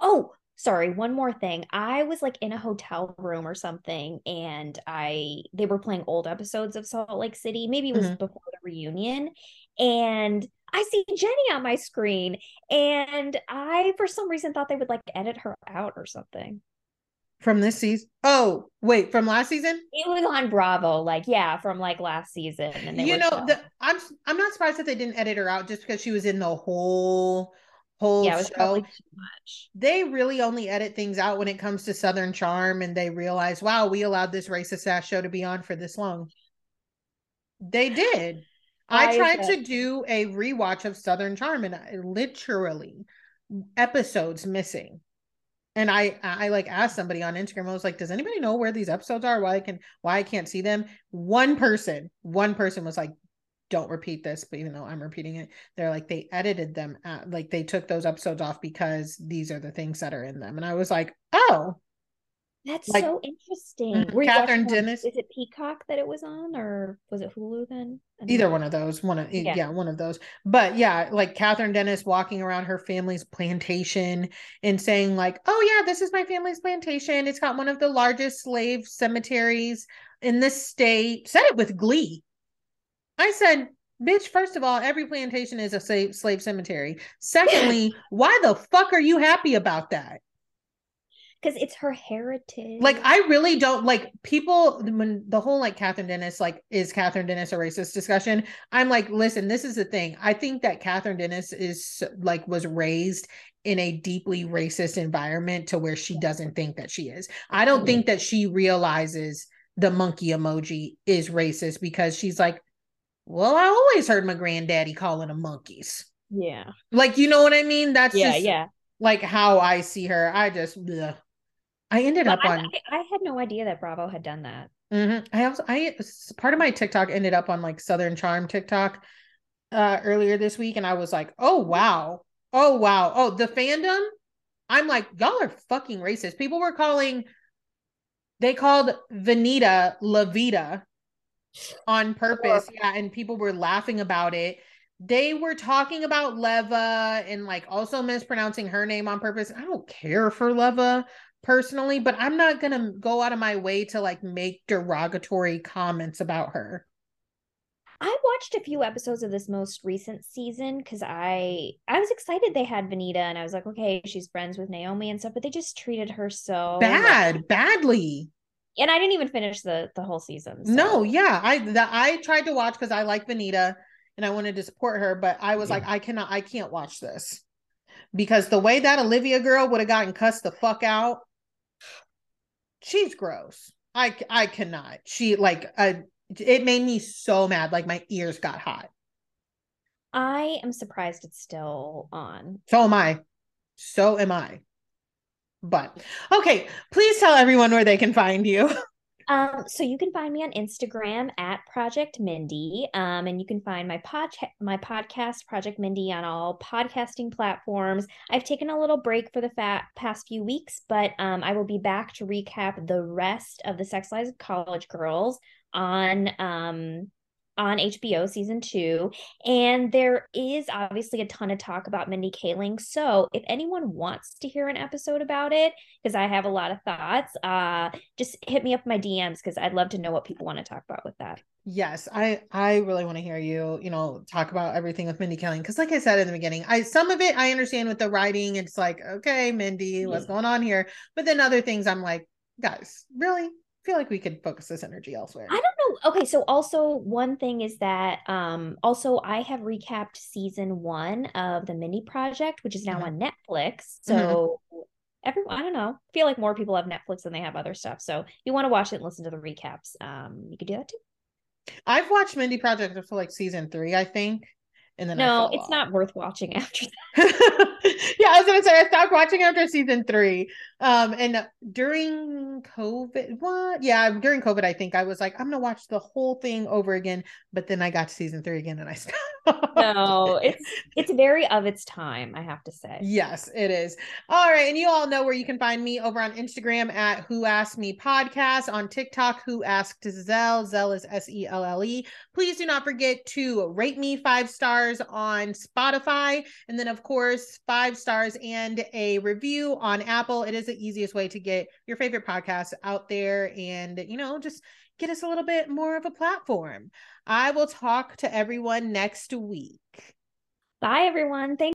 oh, sorry, one more thing. I was like in a hotel room or something and I they were playing old episodes of Salt Lake City. Maybe it was mm-hmm. before the reunion. And I see Jenny on my screen and I for some reason thought they would like edit her out or something from this season. Oh, wait, from last season? It was on Bravo, like yeah, from like last season. And you know, the, I'm I'm not surprised that they didn't edit her out just because she was in the whole whole yeah, show. too much. They really only edit things out when it comes to Southern Charm, and they realize, wow, we allowed this racist ass show to be on for this long. They did. I tried to do a rewatch of Southern Charm and I literally episodes missing. And I I like asked somebody on Instagram, I was like, does anybody know where these episodes are? Why I can why I can't see them? One person, one person was like, don't repeat this, but even though I'm repeating it, they're like they edited them at, like they took those episodes off because these are the things that are in them. And I was like, oh, that's like, so interesting. Mm-hmm. Kathryn Dennis. Is it Peacock that it was on, or was it Hulu then? Either one of those. One of yeah. yeah, one of those. But yeah, like Kathryn Dennis walking around her family's plantation and saying, like, oh yeah, this is my family's plantation. It's got one of the largest slave cemeteries in the state. Said it with glee. I said, bitch, first of all, every plantation is a slave, slave cemetery. Secondly, *laughs* why the fuck are you happy about that? Because it's her heritage. Like, I really don't like people when the whole like Kathryn Dennis, like, is Kathryn Dennis a racist discussion? I'm like, listen, this is the thing. I think that Kathryn Dennis is like was raised in a deeply racist environment to where she doesn't think that she is. I don't mm-hmm. think that she realizes the monkey emoji is racist because she's like, well, I always heard my granddaddy calling them monkeys. Yeah. Like, you know what I mean? That's yeah, just, yeah. Like how I see her. I just, ugh. I ended up I, on. I, I, had no idea that Bravo had done that. Mm-hmm. I also, I part of my TikTok ended up on like Southern Charm TikTok uh earlier this week, and I was like, oh wow, oh wow, oh the fandom. I'm like, y'all are fucking racist. People were calling. They called Venita Lavita on purpose. Yeah, and people were laughing about it. They were talking about Leva and like also mispronouncing her name on purpose. I don't care for Leva personally, but I'm not going to go out of my way to like make derogatory comments about her. I watched a few episodes of this most recent season because I I was excited they had Venita and I was like, okay, she's friends with Naomi and stuff, but they just treated her so bad, like, badly. And I didn't even finish the the whole season. So. No, yeah, I the, I tried to watch because I like Venita and I wanted to support her, but I was yeah. like, I cannot, I can't watch this because the way that Olivia girl would have gotten cussed the fuck out she's gross. I I cannot. She like uh, it made me so mad. Like my ears got hot. I am surprised it's still on. So am I. So am I. But okay, please tell everyone where they can find you. *laughs* Um, so you can find me on Instagram at Project Mindy. Um, and you can find my pod my podcast, Project Mindy, on all podcasting platforms. I've taken a little break for the past few weeks, but um, I will be back to recap the rest of the Sex Lives of College Girls on um on HBO season two. And there is obviously a ton of talk about Mindy Kaling. So if anyone wants to hear an episode about it, because I have a lot of thoughts, uh, just hit me up my DMs because I'd love to know what people want to talk about with that. Yes, I I really want to hear you, you know, talk about everything with Mindy Kaling because like I said in the beginning, I some of it I understand with the writing, it's like, okay, Mindy, what's going on here? But then other things I'm like, guys, really? Feel like we could focus this energy elsewhere. I don't know. Okay, so also one thing is that um also I have recapped season 1 of the Mindy project which is now on Netflix. *laughs* So mm-hmm. everyone I don't know. I feel like more people have Netflix than they have other stuff. So if you want to watch it and listen to the recaps. Um you could do that too. I've watched Mindy Project for like season 3, I think and then no, it's off. not worth watching *laughs* after that. *laughs* yeah, I was gonna say I stopped watching after season three. Um, and during COVID, what? Yeah, during COVID, I think I was like, I'm gonna watch the whole thing over again. But then I got to season three again, and I *laughs* stopped. No, it's it's very of its time, I have to say. Yes, it is. All right, and you all know where you can find me over on Instagram at Who Asked Me Podcast, on TikTok Who Asked Zell. Zell is S E L L E. Please do not forget to rate me five stars on Spotify, and then of course five stars and a review on Apple. It is the easiest way to get your favorite podcast out there, and you know just get us a little bit more of a platform. I will talk to everyone next week. Bye, everyone. Thank